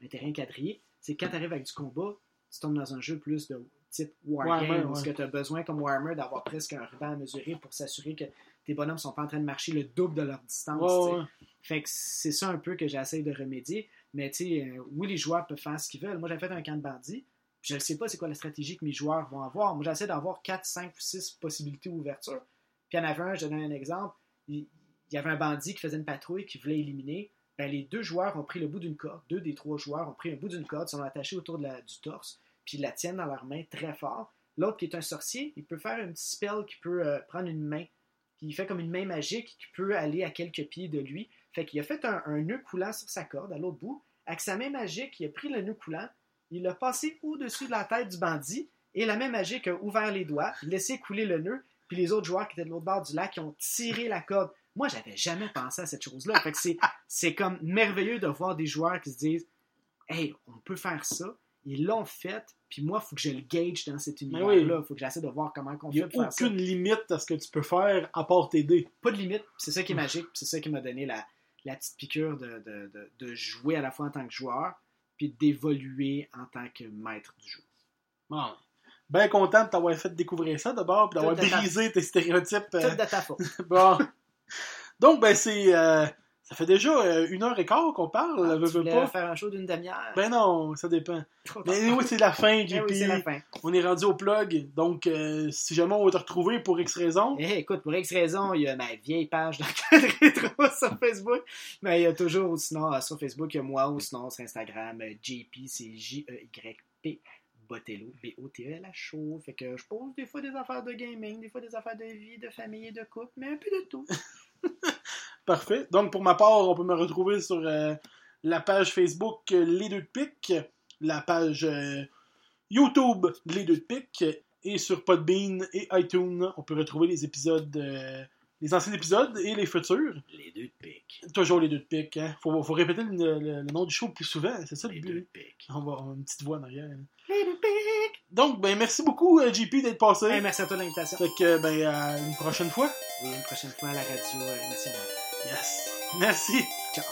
[SPEAKER 2] un terrain quadrillé, c'est que quand tu arrives avec du combat, tu tombes dans un jeu plus de type Wargame,
[SPEAKER 1] Warhammer,
[SPEAKER 2] où
[SPEAKER 1] ouais.
[SPEAKER 2] tu as besoin, comme Warhammer, d'avoir presque un ruban à mesurer pour s'assurer que tes bonhommes sont pas en train de marcher le double de leur distance.
[SPEAKER 1] Ouais, ouais.
[SPEAKER 2] Fait que c'est ça un peu que j'essaie de remédier. Mais tu sais, euh, oui, les joueurs peuvent faire ce qu'ils veulent. Moi, j'ai fait un camp de bandits. puis Je ne sais pas c'est quoi la stratégie que mes joueurs vont avoir. Moi, j'essaie d'avoir 4, 5 ou 6 possibilités d'ouverture. Puis en avait un, je donne un exemple. Il, il y avait un bandit qui faisait une patrouille, qui voulait éliminer. ben, les deux joueurs ont pris le bout d'une corde. Deux des trois joueurs ont pris un bout d'une corde, sont attachés autour du torse, puis ils la tiennent dans leurs mains très fort. L'autre qui est un sorcier, il peut faire un petit spell qui peut euh, prendre une main, puis il fait comme une main magique qui peut aller à quelques pieds de lui. Fait qu'il a fait un, nœud coulant sur sa corde à l'autre bout. Avec sa main magique, il a pris le nœud coulant, il l'a passé au-dessus de la tête du bandit, et la main magique a ouvert les doigts, laissé couler le nœud, puis les autres joueurs qui étaient de l'autre bord du lac qui ont tiré la corde. Moi, j'avais jamais pensé à cette chose-là. Fait que c'est, comme merveilleux de voir des joueurs qui se disent Hey, on peut faire ça. Ils l'ont fait, puis moi, il faut que je le gauge dans cet
[SPEAKER 1] Mais
[SPEAKER 2] univers-là.
[SPEAKER 1] oui.
[SPEAKER 2] Il faut que j'essaie de voir comment on
[SPEAKER 1] Il n'y
[SPEAKER 2] fait
[SPEAKER 1] a
[SPEAKER 2] pour faire ça.
[SPEAKER 1] aucune limite à ce que tu peux faire à part t'aider.
[SPEAKER 2] Pas de limite. C'est ça qui est magique. puis C'est ça qui m'a donné la, la petite piqûre de, de- de- de jouer à la fois en tant que joueur, puis d'évoluer en tant que maître du jeu.
[SPEAKER 1] Bon. Bien content de t'avoir fait découvrir ça d'abord, puis d'avoir
[SPEAKER 2] ta-
[SPEAKER 1] brisé tes stéréotypes.
[SPEAKER 2] Tout
[SPEAKER 1] euh,
[SPEAKER 2] de ta faute.
[SPEAKER 1] bon. Donc, ben, c'est. euh, ça fait déjà euh, une heure et quart qu'on parle,
[SPEAKER 2] Ah,
[SPEAKER 1] veux,
[SPEAKER 2] tu
[SPEAKER 1] veux pas?
[SPEAKER 2] faire un show d'une demi-heure?
[SPEAKER 1] Ben non, ça dépend. Mais oui, c'est la fin,
[SPEAKER 2] Eh
[SPEAKER 1] JP.
[SPEAKER 2] oui, c'est la fin.
[SPEAKER 1] On est rendu au plug. Donc, euh, si jamais on va te retrouver pour X raison,
[SPEAKER 2] Eh, écoute, pour X raison, il y a ma vieille page d'arcade rétro sur Facebook. Mais il y a toujours, ou sinon, sur Facebook, il y a moi, ou sinon, sur Instagram, JP, c'est J-E-Y-P. Botello, B-O-T-E-L-H-O. Fait que je pose des fois des affaires de gaming, des fois des affaires de vie, de famille et de couple, mais un peu de tout.
[SPEAKER 1] parfait. Donc, pour ma part, on peut me retrouver sur euh, la page Facebook euh, Les Deux de Pique, la page euh, YouTube Les Deux de Pique, et sur Podbean et iTunes, on peut retrouver les épisodes, euh, les anciens épisodes et les futurs.
[SPEAKER 2] Les deux de pique.
[SPEAKER 1] Toujours Les Deux de Pique. Hein. Faut, faut répéter le, le- le nom du show plus souvent, c'est ça le
[SPEAKER 2] Les
[SPEAKER 1] but.
[SPEAKER 2] deux de pique.
[SPEAKER 1] On va avoir une petite voix en arrière. hein.
[SPEAKER 2] Les deux de pique.
[SPEAKER 1] Donc, ben, merci beaucoup, euh, JP, d'être passé.
[SPEAKER 2] Hey, merci à toi de l'invitation.
[SPEAKER 1] Fait que, ben, à une prochaine fois.
[SPEAKER 2] Et une prochaine fois à la radio euh, nationale.
[SPEAKER 1] Yes. Merci.
[SPEAKER 2] Ciao.